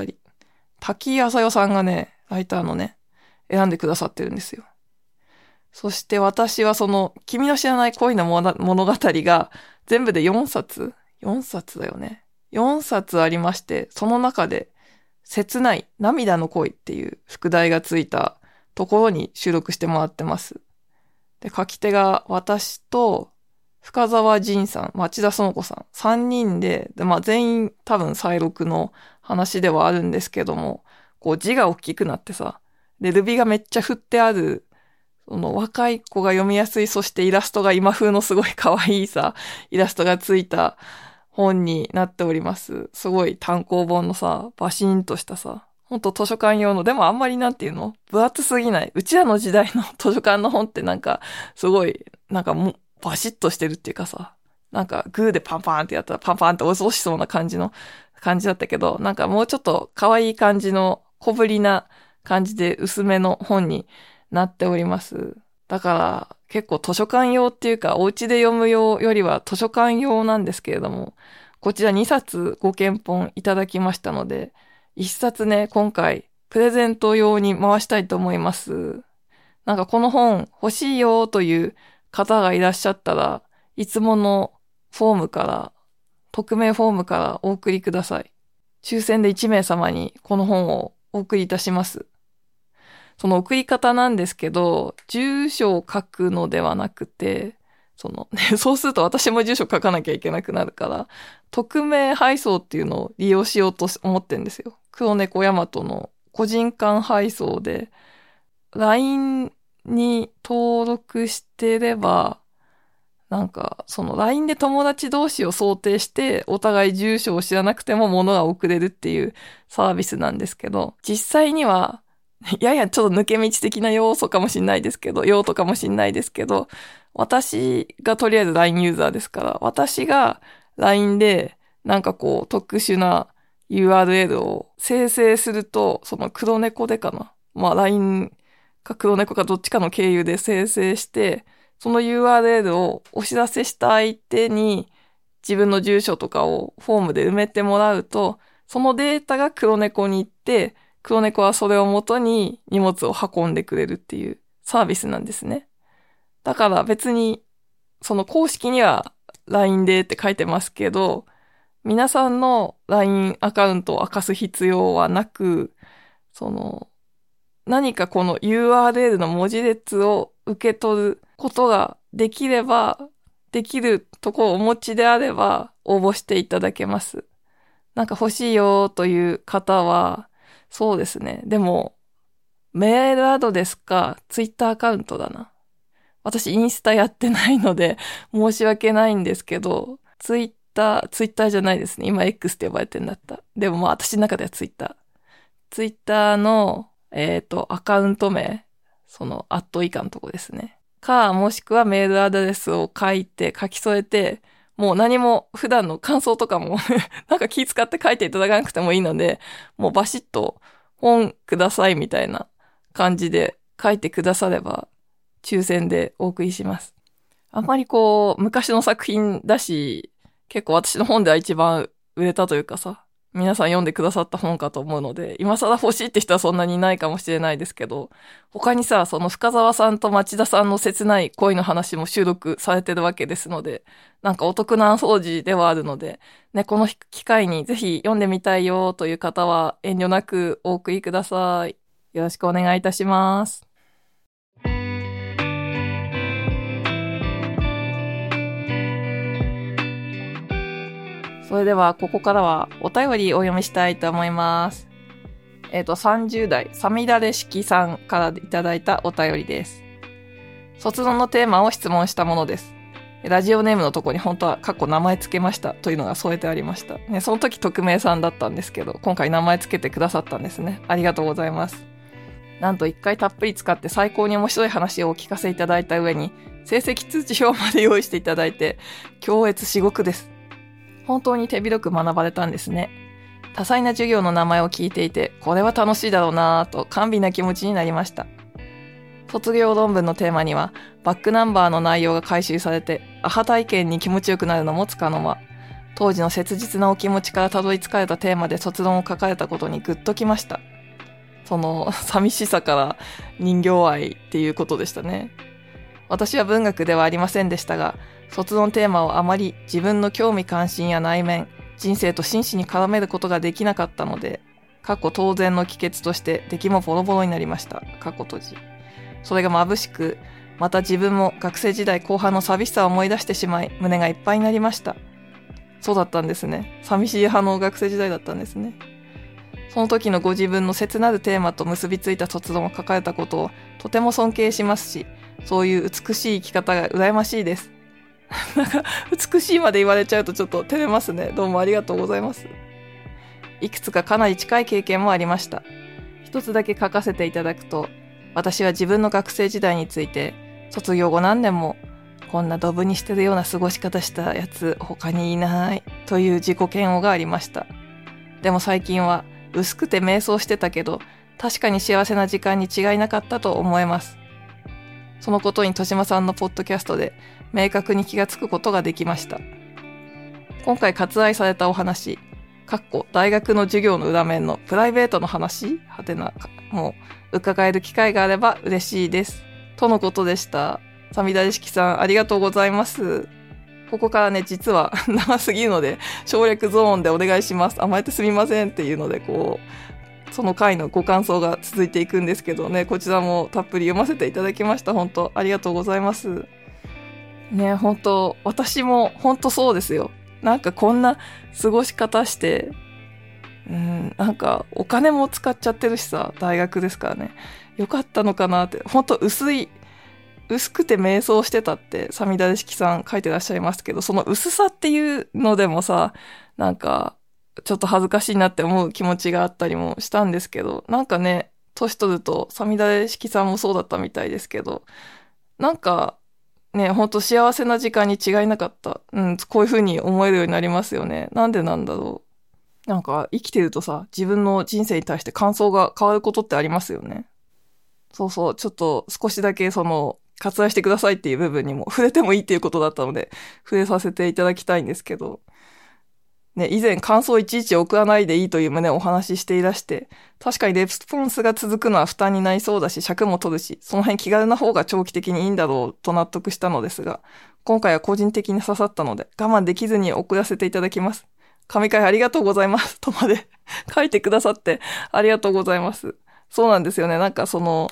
滝井浅代さんがね、ライターのね、選んでくださってるんですよ。そして私はその、君の知らない恋の物語が、全部で4冊 ?4 冊だよね。4冊ありまして、その中で、切ない涙の恋っていう副題がついたところに収録してもらってます。で、書き手が私と、深沢仁さん、町田園子さん、三人で、で、まあ全員多分再録の話ではあるんですけども、こう字が大きくなってさ、で、ルビがめっちゃ振ってある、その若い子が読みやすい、そしてイラストが今風のすごい可愛いさ、イラストがついた本になっております。すごい単行本のさ、バシーンとしたさ、ほんと図書館用の、でもあんまりなんていうの？分厚すぎない。うちらの時代の 図書館の本ってなんか、すごい、なんかもうバシッとしてるっていうかさ、なんかグーでパンパンってやったらパンパンって押しそうな感じの感じだったけど、なんかもうちょっと可愛い感じの小ぶりな感じで薄めの本になっております。だから結構図書館用っていうかお家で読む用よりは図書館用なんですけれども、こちら2冊ご検本いただきましたので、1冊ね、今回プレゼント用に回したいと思います。なんかこの本欲しいよという方がいらっしゃったら、いつものフォームから、匿名フォームからお送りください。抽選で1名様にこの本をお送りいたします。その送り方なんですけど、住所を書くのではなくて、その、ね、そうすると私も住所書かなきゃいけなくなるから、匿名配送っていうのを利用しようと思ってんですよ。黒猫ヤマトの個人間配送で、LINE に登録してれば、なんか、その LINE で友達同士を想定して、お互い住所を知らなくても物が送れるっていうサービスなんですけど、実際には、ややちょっと抜け道的な要素かもしんないですけど、用途かもしんないですけど、私がとりあえず LINE ユーザーですから、私が LINE でなんかこう特殊な URL を生成すると、その黒猫でかな。まあ LINE か黒猫かどっちかの経由で生成して、その URL をお知らせした相手に自分の住所とかをフォームで埋めてもらうと、そのデータが黒猫に行って、黒猫はそれを元に荷物を運んでくれるっていうサービスなんですね。だから別に、その公式には LINE でって書いてますけど、皆さんの LINE アカウントを明かす必要はなく、その、何かこの URL の文字列を受け取ることができれば、できるとこをお持ちであれば応募していただけます。なんか欲しいよという方は、そうですね。でも、メールアドレスか、ツイッターアカウントだな。私インスタやってないので 申し訳ないんですけど、ツイッター、ツイッターじゃないですね。今 X って呼ばれてんだった。でもまあ私の中ではツイッター。ツイッターのえっ、ー、と、アカウント名、その、アット以下のとこですね。か、もしくはメールアドレスを書いて、書き添えて、もう何も普段の感想とかも なんか気使って書いていただかなくてもいいので、もうバシッと本くださいみたいな感じで書いてくだされば、抽選でお送りします。あんまりこう、昔の作品だし、結構私の本では一番売れたというかさ、皆さん読んでくださった本かと思うので、今更欲しいって人はそんなにいないかもしれないですけど、他にさ、その深沢さんと町田さんの切ない恋の話も収録されてるわけですので、なんかお得な掃除ではあるので、ね、この機会にぜひ読んでみたいよという方は遠慮なくお送りください。よろしくお願いいたします。それでは、ここからはお便りお読みしたいと思います。えっ、ー、と、30代、サミダレ式さんからいただいたお便りです。卒論のテーマを質問したものです。ラジオネームのとこに本当は過去名前つけましたというのが添えてありました。ね、その時匿名さんだったんですけど、今回名前つけてくださったんですね。ありがとうございます。なんと一回たっぷり使って最高に面白い話をお聞かせいただいた上に、成績通知表まで用意していただいて、強越至極です。本当に手広く学ばれたんですね。多彩な授業の名前を聞いていて、これは楽しいだろうなぁと甘美な気持ちになりました。卒業論文のテーマには、バックナンバーの内容が回収されて、アハ体験に気持ちよくなるのもつかの間。当時の切実なお気持ちからたどり着かれたテーマで卒論を書かれたことにグッときました。その、寂しさから人形愛っていうことでしたね。私は文学ではありませんでしたが、卒論テーマをあまり自分の興味関心や内面、人生と真摯に絡めることができなかったので、過去当然の帰結として出来もボロボロになりました。過去閉じ。それが眩しく、また自分も学生時代後半の寂しさを思い出してしまい、胸がいっぱいになりました。そうだったんですね。寂しい派の学生時代だったんですね。その時のご自分の切なるテーマと結びついた卒論を書かれたことをとても尊敬しますし、そういう美しい生き方が羨ましいです。なんか、美しいまで言われちゃうとちょっと照れますね。どうもありがとうございます。いくつかかなり近い経験もありました。一つだけ書かせていただくと、私は自分の学生時代について、卒業後何年も、こんなドブにしてるような過ごし方したやつ他にいないという自己嫌悪がありました。でも最近は薄くて瞑想してたけど、確かに幸せな時間に違いなかったと思えます。そのことに豊島さんのポッドキャストで明確に気がつくことができました。今回割愛されたお話、かっこ大学の授業の裏面のプライベートの話はてな、もう伺える機会があれば嬉しいです。とのことでした。サミダリシキさん、ありがとうございます。ここからね、実は 長すぎるので、省略ゾーンでお願いします。甘えてすみませんっていうので、こう、その回のご感想が続いていくんですけどね、こちらもたっぷり読ませていただきました。本当ありがとうございます。ね、本当私も本当そうですよ。なんかこんな過ごし方して、うん、なんかお金も使っちゃってるしさ、大学ですからね。よかったのかなって、本当薄い薄くて瞑想してたってサミダレシキさん書いてらっしゃいますけど、その薄さっていうのでもさ、なんか、ちょっと恥ずかしいなって思う気持ちがあったりもしたんですけど、なんかね、年取ると、サミダレシキさんもそうだったみたいですけど、なんか、ね、ほんと幸せな時間に違いなかった。うん、こういう風に思えるようになりますよね。なんでなんだろう。なんか、生きてるとさ、自分の人生に対して感想が変わることってありますよね。そうそう、ちょっと少しだけその、割愛してくださいっていう部分にも触れてもいいっていうことだったので、触れさせていただきたいんですけど、ね、以前感想いちいち送らないでいいという旨をお話ししていらして、確かにレスポンスが続くのは負担になりそうだし、尺も取るし、その辺気軽な方が長期的にいいんだろうと納得したのですが、今回は個人的に刺さったので、我慢できずに送らせていただきます。神回ありがとうございます。とまで 書いてくださってありがとうございます。そうなんですよね。なんかその、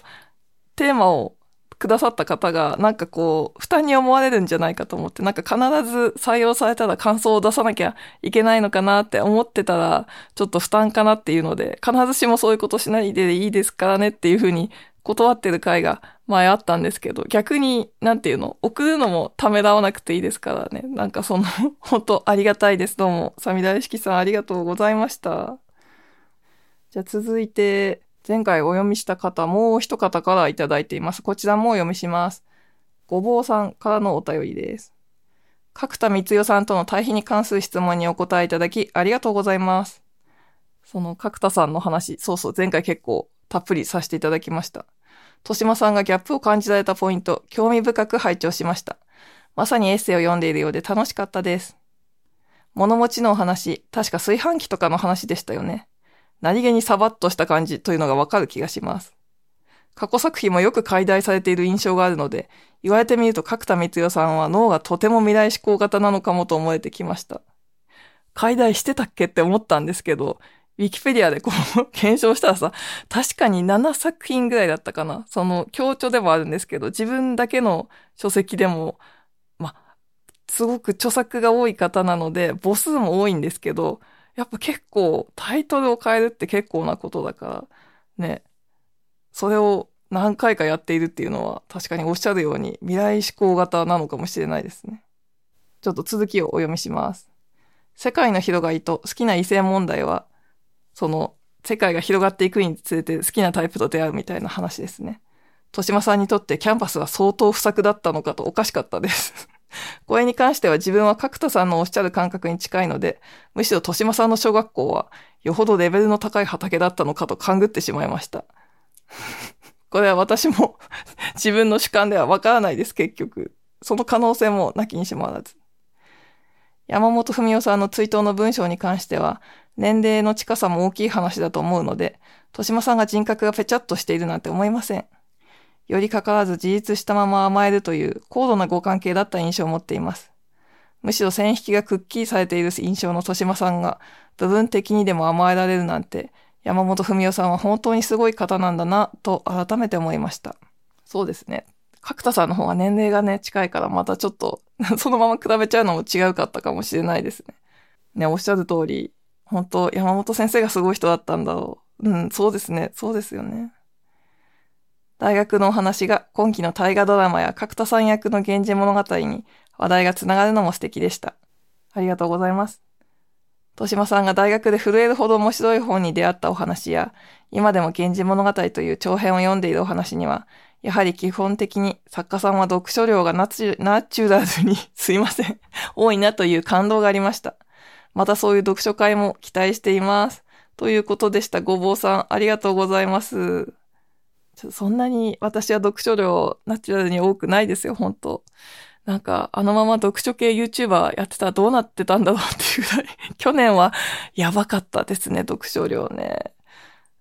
テーマをくださった方が、なんかこう、負担に思われるんじゃないかと思って、なんか必ず採用されたら感想を出さなきゃいけないのかなって思ってたら、ちょっと負担かなっていうので、必ずしもそういうことしないでいいですからねっていうふうに断ってる回が前あったんですけど、逆に、なんていうの、送るのもためらわなくていいですからね。なんかその、本当ありがたいです。どうも、サミダイシキさんありがとうございました。じゃあ続いて、前回お読みした方、もう一方からいただいています。こちらもお読みします。ごぼうさんからのお便りです。角田光代さんとの対比に関する質問にお答えいただき、ありがとうございます。その角田さんの話、そうそう、前回結構たっぷりさせていただきました。豊島さんがギャップを感じられたポイント、興味深く拝聴しました。まさにエッセイを読んでいるようで楽しかったです。物持ちのお話、確か炊飯器とかの話でしたよね。何気にサバッとした感じというのがわかる気がします。過去作品もよく解題されている印象があるので、言われてみると角田光代さんは脳がとても未来志向型なのかもと思えてきました。解題してたっけって思ったんですけど、ウィキペディアでこう検証したらさ、確かに7作品ぐらいだったかな。その強調でもあるんですけど、自分だけの書籍でも、ま、すごく著作が多い方なので、母数も多いんですけど、やっぱ結構タイトルを変えるって結構なことだから、ね。それを何回かやっているっていうのは確かにおっしゃるように未来志向型なのかもしれないですね。ちょっと続きをお読みします。世界の広がりと好きな異性問題は、その世界が広がっていくにつれて好きなタイプと出会うみたいな話ですね。豊島さんにとってキャンパスは相当不作だったのかとおかしかったです これに関しては自分は角田さんのおっしゃる感覚に近いので、むしろ豊島さんの小学校はよほどレベルの高い畑だったのかと勘ぐってしまいました。これは私も 自分の主観ではわからないです、結局。その可能性もなきにしもあらず。山本文夫さんの追悼の文章に関しては、年齢の近さも大きい話だと思うので、豊島さんが人格がぺちゃっとしているなんて思いません。より関わらず自立したまま甘えるという高度なご関係だった印象を持っています。むしろ線引きがくっきりされている印象の豊島さんが部分的にでも甘えられるなんて山本文夫さんは本当にすごい方なんだなと改めて思いました。そうですね。角田さんの方が年齢がね、近いからまたちょっと そのまま比べちゃうのも違うかったかもしれないですね。ね、おっしゃる通り、本当山本先生がすごい人だったんだろう。うん、そうですね。そうですよね。大学のお話が今期の大河ドラマや角田さん役の源氏物語に話題がつながるのも素敵でした。ありがとうございます。豊島さんが大学で震えるほど面白い本に出会ったお話や、今でも源氏物語という長編を読んでいるお話には、やはり基本的に作家さんは読書量がナチュラルに すいません、多いなという感動がありました。またそういう読書会も期待しています。ということでした。ごぼうさん、ありがとうございます。そんなに私は読書量ナチュラルに多くないですよ、本当なんか、あのまま読書系 YouTuber やってたらどうなってたんだろうっていうぐらい 去年はやばかったですね、読書量ね。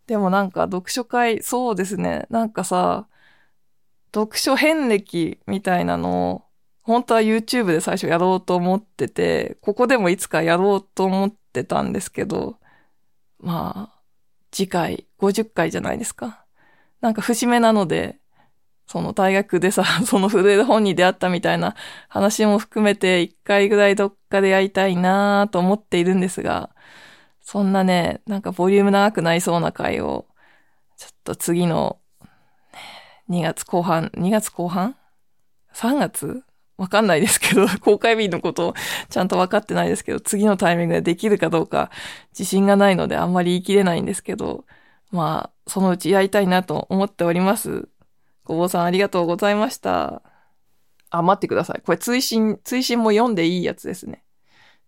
でもなんか読書会、そうですね、なんかさ、読書遍歴みたいなのを、本当は YouTube で最初やろうと思ってて、ここでもいつかやろうと思ってたんですけど、まあ、次回50回じゃないですか。なんか節目なので、その大学でさ、その震える本に出会ったみたいな話も含めて一回ぐらいどっかでやりたいなと思っているんですが、そんなね、なんかボリューム長くなりそうな回を、ちょっと次の、2月後半、2月後半 ?3 月？わかんないですけど、公開日のことちゃんとわかってないですけど、次のタイミングでできるかどうか自信がないのであんまり言い切れないんですけど、まあ、そのうちやりたいなと思っております。ごぼうさんありがとうございました。あ、待ってください。これ追伸、追伸も読んでいいやつですね。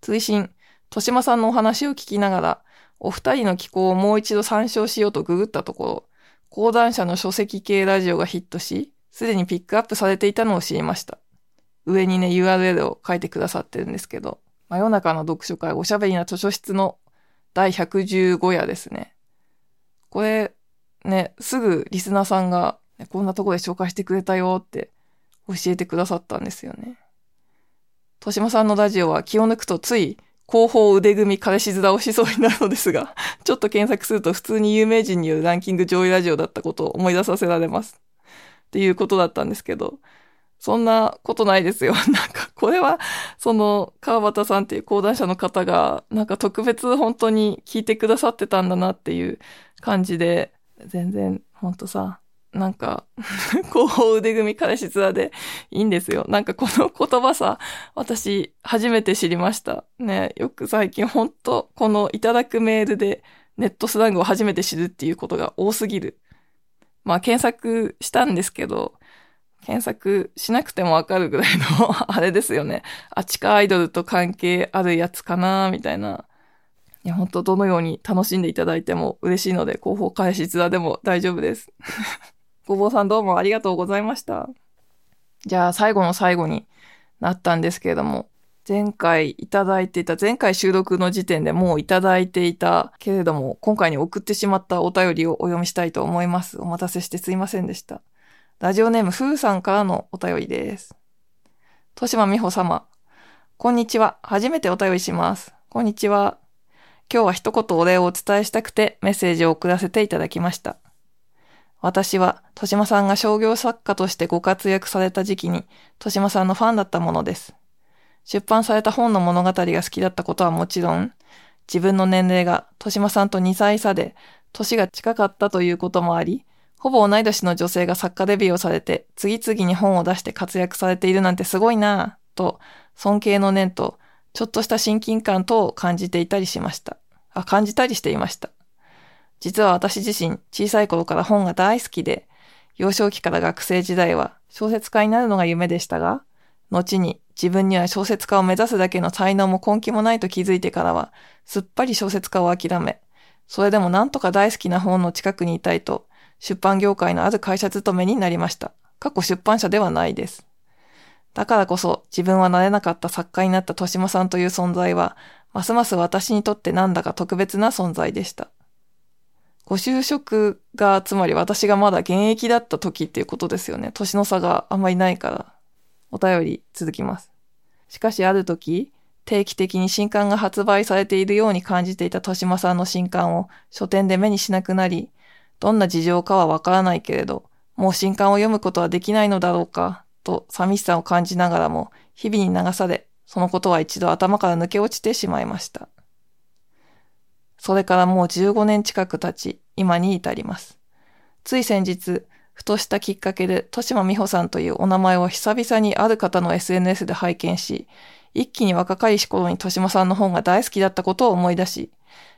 追伸、豊島さんのお話を聞きながら、お二人の気候をもう一度参照しようとググったところ、講談社の書籍系ラジオがヒットし、すでにピックアップされていたのを知りました。上にね、URL を書いてくださってるんですけど、真夜中の読書会おしゃべりな図書室の第115夜ですね。これ、ね、すぐリスナーさんがこんなとこで紹介してくれたよって教えてくださったんですよね。豊島さんのラジオは気を抜くとつい後方腕組み彼氏面をしそうになるのですが、ちょっと検索すると普通に有名人によるランキング上位ラジオだったことを思い出させられます。っていうことだったんですけど、そんなことないですよ。なんか、これは、その、川端さんっていう講談社の方が、なんか特別本当に聞いてくださってたんだなっていう感じで、全然、ほんとさ、なんか、後方腕組み彼氏面でいいんですよ。なんかこの言葉さ、私初めて知りました。ね、よく最近ほんと、このいただくメールでネットスラングを初めて知るっていうことが多すぎる。まあ検索したんですけど、検索しなくてもわかるぐらいのあれですよね。あちかアイドルと関係あるやつかなみたいな。いや、本当どのように楽しんでいただいても嬉しいので、広報開始図でも大丈夫です。ごぼうさんどうもありがとうございました。じゃあ最後の最後になったんですけれども、前回いただいていた、前回収録の時点でもういただいていたけれども、今回に送ってしまったお便りをお読みしたいと思います。お待たせしてすいませんでした。ラジオネームふーさんからのお便りです。としまみほ様。こんにちは。初めてお便りします。こんにちは。今日は一言お礼をお伝えしたくてメッセージを送らせていただきました。私は、豊島さんが商業作家としてご活躍された時期に、豊島さんのファンだったものです。出版された本の物語が好きだったことはもちろん、自分の年齢が豊島さんと2歳差で、年が近かったということもあり、ほぼ同い年の女性が作家デビューをされて、次々に本を出して活躍されているなんてすごいなぁ、と、尊敬の念と、ちょっとした親近感等を感じていたりしました。あ、感じたりしていました。実は私自身、小さい頃から本が大好きで、幼少期から学生時代は小説家になるのが夢でしたが、後に自分には小説家を目指すだけの才能も根気もないと気づいてからは、すっぱり小説家を諦め、それでもなんとか大好きな本の近くにいたいと、出版業界のある会社勤めになりました。過去出版社ではないです。だからこそ自分はなれなかった作家になった豊島さんという存在は、ますます私にとってなんだか特別な存在でした。ご就職が、つまり私がまだ現役だった時っていうことですよね。年の差があんまりないから。お便り続きます。しかしある時、定期的に新刊が発売されているように感じていた豊島さんの新刊を書店で目にしなくなり、どんな事情かはわからないけれど、もう新刊を読むことはできないのだろうか、と寂しさを感じながらも、日々に流され、そのことは一度頭から抜け落ちてしまいました。それからもう15年近く経ち、今に至ります。つい先日、ふとしたきっかけで、豊島美穂さんというお名前を久々にある方の SNS で拝見し、一気に若かりし頃に豊島さんの本が大好きだったことを思い出し、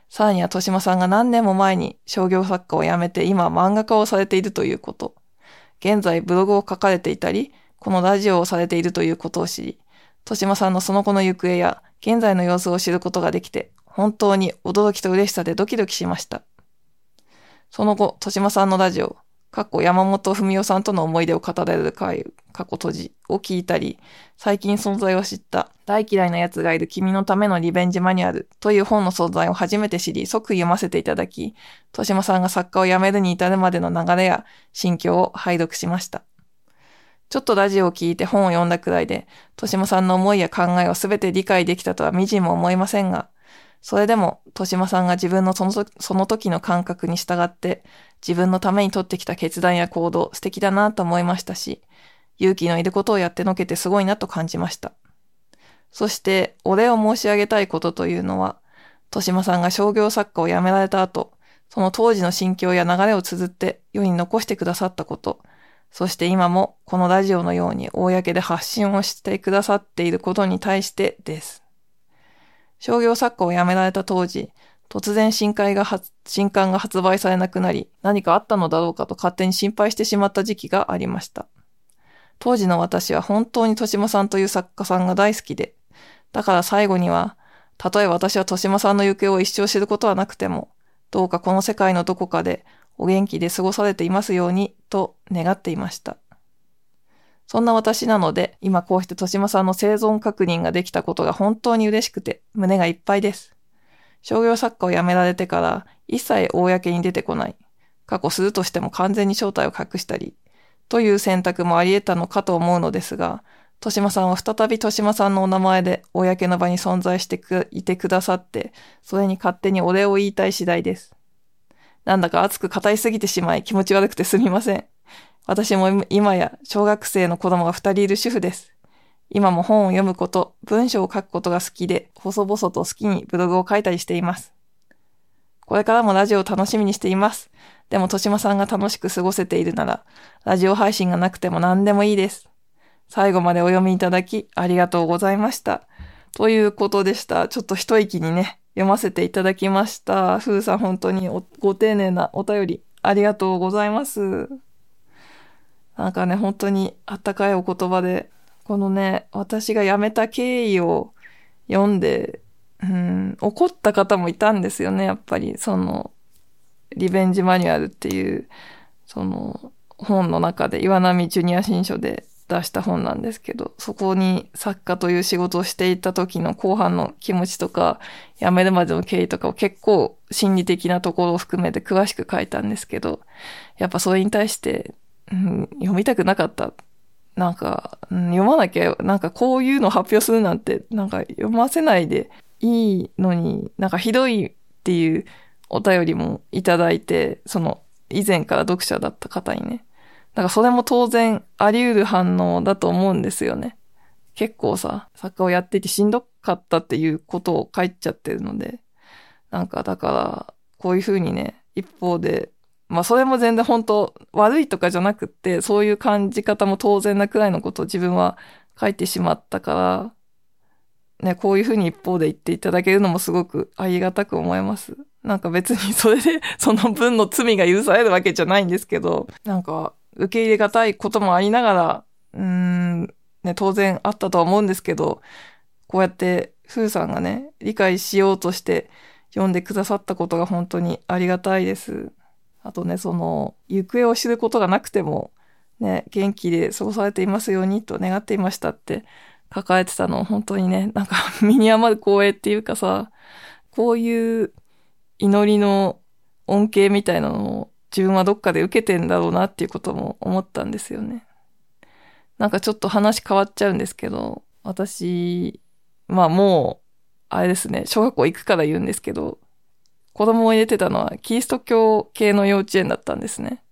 さらには豊島さんが何年も前に商業作家を辞めて今漫画家をされているということ。現在ブログを書かれていたり、このラジオをされているということを知り、豊島さんのその後の行方や現在の様子を知ることができて、本当に驚きと嬉しさでドキドキしました。その後、豊島さんのラジオ、過去山本文夫さんとの思い出を語られる回、過去閉じを聞いたり、最近存在を知った大嫌いな奴がいる君のためのリベンジマニュアルという本の存在を初めて知り、即読ませていただき、豊島さんが作家を辞めるに至るまでの流れや心境を拝読しました。ちょっとラジオを聞いて本を読んだくらいで、豊島さんの思いや考えをすべて理解できたとはみじんも思いませんが、それでも、豊島さんが自分のそのその時の感覚に従って、自分のために取ってきた決断や行動、素敵だなと思いましたし、勇気のいることをやってのけてすごいなと感じました。そして、お礼を申し上げたいことというのは、豊島さんが商業作家を辞められた後、その当時の心境や流れを綴って世に残してくださったこと、そして今もこのラジオのように公で発信をしてくださっていることに対してです。商業作家を辞められた当時、突然新刊が新刊が発売されなくなり、何かあったのだろうかと勝手に心配してしまった時期がありました。当時の私は本当に豊島さんという作家さんが大好きで、だから最後には、たとえ私は豊島さんの行方を一生知ることはなくても、どうかこの世界のどこかでお元気で過ごされていますように、と願っていました。そんな私なので、今こうして豊島さんの生存確認ができたことが本当に嬉しくて、胸がいっぱいです。商業作家を辞められてから、一切公に出てこない。過去するとしても完全に正体を隠したり、という選択もあり得たのかと思うのですが、豊島さんは再び豊島さんのお名前で公の場に存在していてくださって、それに勝手にお礼を言いたい次第です。なんだか熱く語りすぎてしまい気持ち悪くてすみません。私も今や小学生の子供が二人いる主婦です。今も本を読むこと、文章を書くことが好きで、細々と好きにブログを書いたりしています。これからもラジオを楽しみにしています。でも、豊島さんが楽しく過ごせているなら、ラジオ配信がなくても何でもいいです。最後までお読みいただき、ありがとうございました。ということでした。ちょっと一息にね、読ませていただきました。ふうさん本当にご丁寧なお便りありがとうございます。なんかね、本当にあったかいお言葉で、このね、私が辞めた経緯を読んで、うん、怒った方もいたんですよね、やっぱり。その、リベンジマニュアルっていう、その、本の中で、岩波ジュニア新書で出した本なんですけど、そこに作家という仕事をしていた時の後半の気持ちとか、辞めるまでの経緯とかを結構心理的なところを含めて詳しく書いたんですけど、やっぱそれに対して、うん、読みたくなかったなんか、読まなきゃ、なんかこういうの発表するなんて、なんか読ませないでいいのに、なんかひどいっていうお便りもいただいて、その以前から読者だった方にね。だからそれも当然あり得る反応だと思うんですよね。結構さ、作家をやっていてしんどかったっていうことを書いちゃってるので、なんかだから、こういうふうにね、一方でまあそれも全然本当悪いとかじゃなくって、そういう感じ方も当然なくらいのことを自分は書いてしまったから、ね、こういうふうに一方で言っていただけるのもすごくありがたく思います。なんか別にそれでその分の罪が許されるわけじゃないんですけど、なんか受け入れがたいこともありながら、うーん、ね、当然あったとは思うんですけど、こうやってふーさんがね、理解しようとして読んでくださったことが本当にありがたいです。あとね、その、行方を知ることがなくても、ね、元気で過ごされていますようにと願っていましたって書かれてたの、本当にね、なんか 身に余る光栄っていうかさ、こういう祈りの恩恵みたいなのを自分はどっかで受けてんだろうなっていうことも思ったんですよね。なんかちょっと話変わっちゃうんですけど、私、まあもう、あれですね、小学校行くから言うんですけど、子供を入れてたのはキリスト教系の幼稚園だったんですね。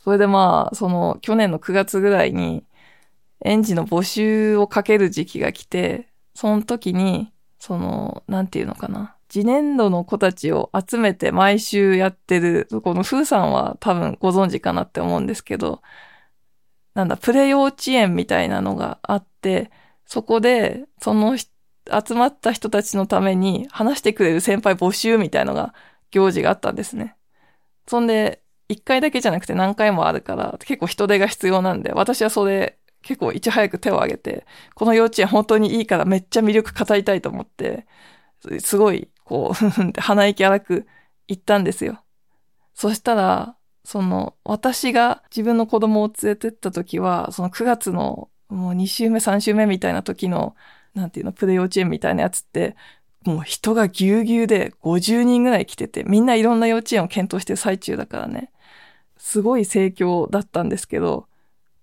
それでまあ、その去年の9月ぐらいに園児の募集をかける時期が来て、その時に、その、なんていうのかな。次年度の子たちを集めて毎週やってる、このふーさんは多分ご存知かなって思うんですけど、なんだ、プレ幼稚園みたいなのがあって、そこで、その集まった人たちのために話してくれる先輩募集みたいのが、行事があったんですね。そんで、一回だけじゃなくて何回もあるから、結構人手が必要なんで、私はそれ結構いち早く手を挙げて、この幼稚園本当にいいからめっちゃ魅力語りたいと思って、すごい、こう、ふふんって鼻息荒く行ったんですよ。そしたら、その、私が自分の子供を連れてった時は、その9月のもう2週目、3週目みたいな時の、なんていうの、プレ幼稚園みたいなやつって、もう人がぎゅうぎゅうで50人ぐらい来てて、みんないろんな幼稚園を検討してる最中だからね。すごい盛況だったんですけど、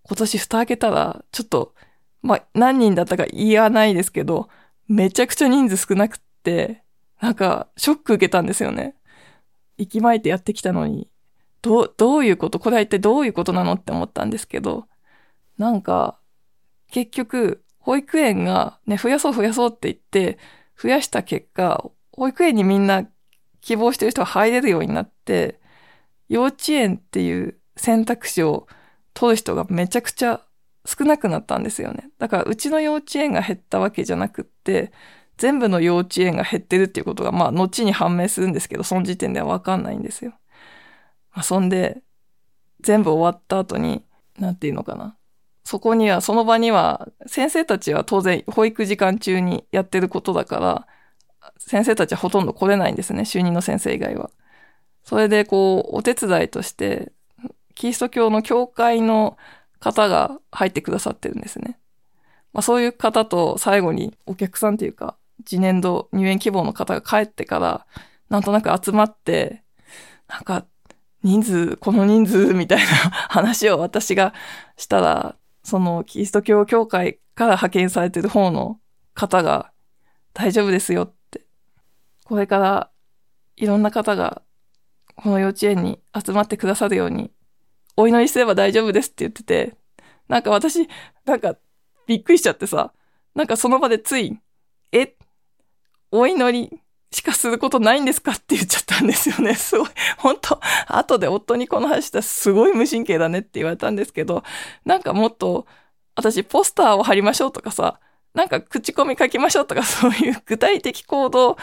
今年蓋開けたら、ちょっと、まあ、何人だったか言わないですけど、めちゃくちゃ人数少なくって、なんか、ショック受けたんですよね。息巻いてやってきたのに、どう、どういうこと？これは一体どういうことなのって思ったんですけど、なんか、結局、保育園がね、増やそう増やそうって言って、増やした結果、保育園にみんな希望してる人が入れるようになって、幼稚園っていう選択肢を取る人がめちゃくちゃ少なくなったんですよね。だからうちの幼稚園が減ったわけじゃなくって、全部の幼稚園が減ってるっていうことが、まあ、後に判明するんですけど、その時点ではわかんないんですよ。まあ、そんで、全部終わった後に、なんていうのかな。そこには、その場には、先生たちは当然、保育時間中にやってることだから、先生たちはほとんど来れないんですね、就任の先生以外は。それで、こう、お手伝いとして、キリスト教の教会の方が入ってくださってるんですね。まあそういう方と最後にお客さんっていうか、次年度入園希望の方が帰ってから、なんとなく集まって、なんか、人数、この人数みたいな 話を私がしたら、そのキリスト教協会から派遣されてる方の方が、大丈夫ですよって。これからいろんな方がこの幼稚園に集まってくださるようにお祈りすれば大丈夫ですって言ってて、なんか私、なんか、びっくりしちゃってさ、なんかその場でつい、え、お祈りしかすることないんですかって言っちゃったんですよね。すごい、本当後で夫にこの話したらすごい無神経だねって言われたんですけど、なんかもっと、私ポスターを貼りましょうとかさ、なんか口コミ書きましょうとか そういう具体的行動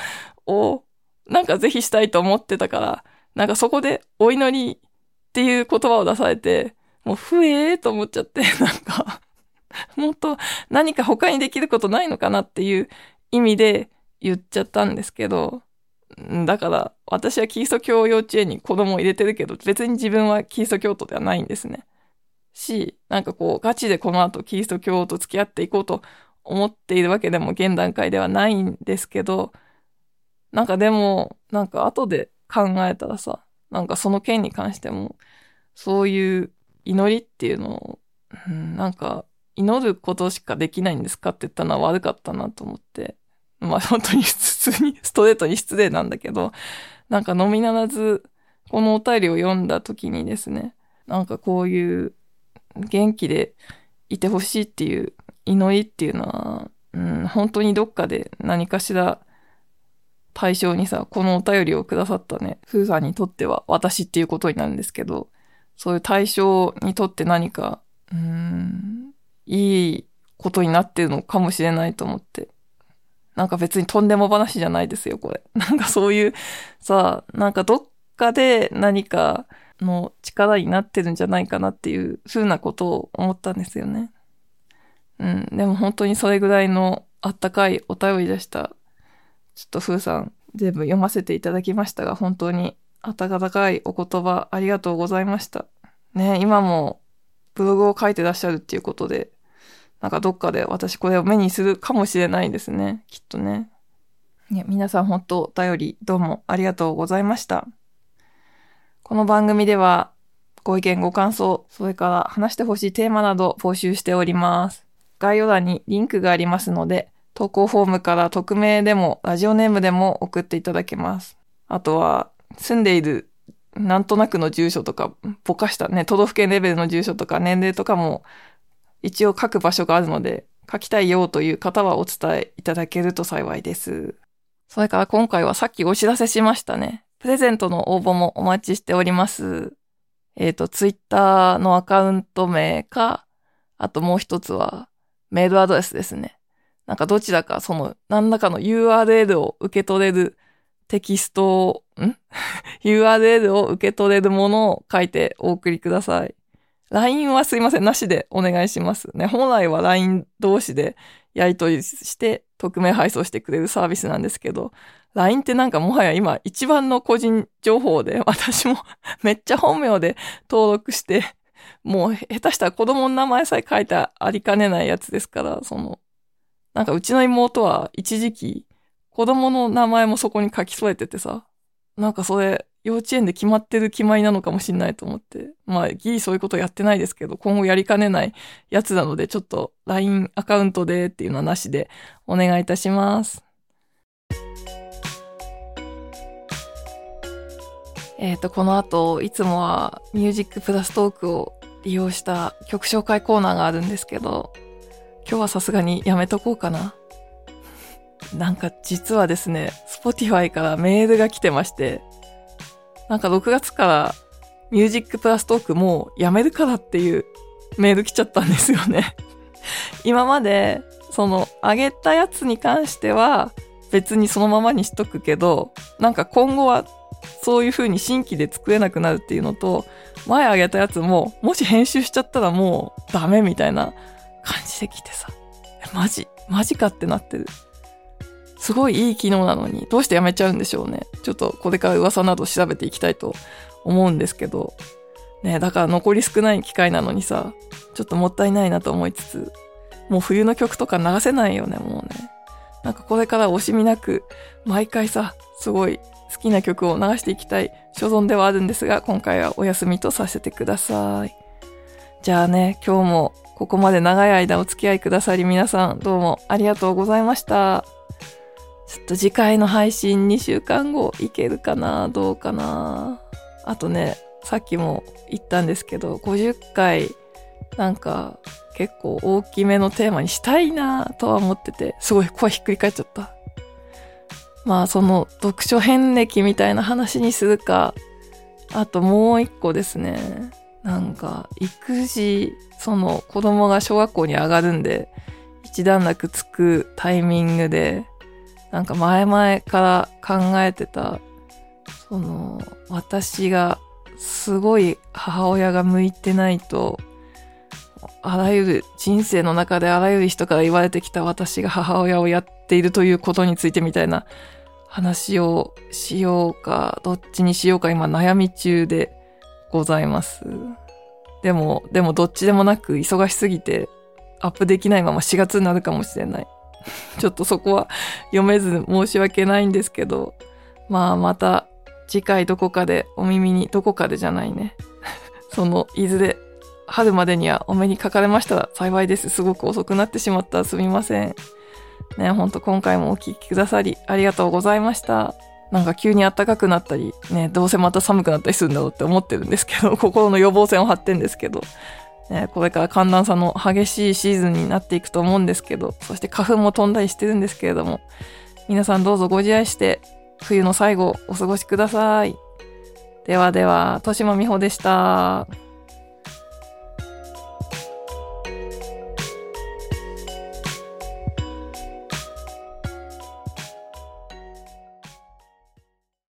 をなんかぜひしたいと思ってたから、なんかそこでお祈りっていう言葉を出されて、もう、ふえーと思っちゃって、なんかもっと何か他にできることないのかなっていう意味で言っちゃったんですけど、だから、私はキリスト教幼稚園に子供を入れてるけど、別に自分はキリスト教徒ではないんですね。し、なんかこう、ガチでこの後キリスト教と付き合っていこうと思っているわけでも現段階ではないんですけど、なんかでも、なんか後で考えたらさ、なんかその件に関しても、そういう祈りっていうのを、うん、なんか、祈ることしかできないんですかって言ったのは悪かったなと思って。まあ本当に普通に、ストレートに失礼なんだけど、なんか飲みならず、このお便りを読んだ時にですね、なんかこういう元気でいてほしいっていう祈りっていうのは、うん、本当にどっかで何かしら対象にさ、このお便りをくださったね、ふーさんにとっては私っていうことになるんですけど、そういう対象にとって何か、うん、いいことになってるのかもしれないと思って。なんか別にとんでも話じゃないですよ、これ。なんかそういう、さ、なんかどっかで何かの力になってるんじゃないかなっていう風なことを思ったんですよね。うん。でも本当にそれぐらいのあったかいお便りでした。ちょっとふーさん全部読ませていただきましたが、本当に温かいお言葉ありがとうございました。ね、今もブログを書いてらっしゃるっていうことで、なんかどっかで私これを目にするかもしれないですね。きっとね。ね皆さん本当お便りどうもありがとうございました。この番組ではご意見ご感想、それから話してほしいテーマなど募集しております。概要欄にリンクがありますので、投稿フォームから匿名でもラジオネームでも送っていただけます。あとは、住んでいるなんとなくの住所とか、ぼかしたね、都道府県レベルの住所とか年齢とかも一応書く場所があるので、書きたいよという方はお伝えいただけると幸いです。それから今回はさっきお知らせしましたね。プレゼントの応募もお待ちしております。えっ、ー、と、ツイッターのアカウント名か、あともう一つはメールアドレスですね。なんかどちらかその何らかの URL を受け取れるテキストを、ん ?URL を受け取れるものを書いてお送りください。LINE はすいません、なしでお願いしますね。本来は LINE 同士でやり取りして匿名配送してくれるサービスなんですけど、LINE ってなんかもはや今一番の個人情報で、私も めっちゃ本名で登録して、もう下手したら子供の名前さえ書いてありかねないやつですから、その、なんかうちの妹は一時期子供の名前もそこに書き添えててさ、なんかそれ幼稚園で決まってる決まりなのかもしんないと思って。まあ、ギリそういうことやってないですけど、今後やりかねないやつなので、ちょっと LINE アカウントでっていうのはなしでお願いいたします。えっ、ー、と、この後、いつもはミュージックプラストークを利用した曲紹介コーナーがあるんですけど、今日はさすがにやめとこうかな。なんか実はですね、Spotify からメールが来てまして、なんか6月からミュージックプラストークもうやめるからっていうメール来ちゃったんですよね 今まで、その、あげたやつに関しては別にそのままにしとくけど、なんか今後はそういう風に新規で作れなくなるっていうのと、前あげたやつも、もし編集しちゃったらもうダメみたいな感じで来てさ。マジ、マジかってなってる。すごいいい機能なのに、どうしてやめちゃうんでしょうね。ちょっとこれから噂など調べていきたいと思うんですけど。ねだから残り少ない機会なのにさ、ちょっともったいないなと思いつつ、もう冬の曲とか流せないよね、もうね。なんかこれから惜しみなく、毎回さ、すごい好きな曲を流していきたい所存ではあるんですが、今回はお休みとさせてください。じゃあね、今日もここまで長い間お付き合いくださり皆さんどうもありがとうございました。ちょっと次回の配信2週間後いけるかな？どうかな？あとね、さっきも言ったんですけど、50回なんか結構大きめのテーマにしたいなとは思ってて、すごい声ひっくり返っちゃった。まあその読書遍歴みたいな話にするか、あともう一個ですね。なんか育児、その子供が小学校に上がるんで、一段落つくタイミングで、なんか前々から考えてた、その私がすごい母親が向いてないと、あらゆる人生の中であらゆる人から言われてきた私が母親をやっているということについてみたいな話をしようか、どっちにしようか今悩み中でございます。でも、でもどっちでもなく忙しすぎてアップできないまま4月になるかもしれない。ちょっとそこは読めず申し訳ないんですけど、まあまた次回どこかでお耳に、どこかでじゃないね。その、いずれ春までにはお目にかかれましたら幸いです。すごく遅くなってしまったすみません。ね、ほんと今回もお聴きくださりありがとうございました。なんか急に暖かくなったり、ね、どうせまた寒くなったりするんだろうって思ってるんですけど、心の予防線を張ってんですけど、え、これから寒暖差の激しいシーズンになっていくと思うんですけど、そして花粉も飛んだりしてるんですけれども、皆さんどうぞご自愛して、冬の最後お過ごしください。ではでは、豊島美穂でした。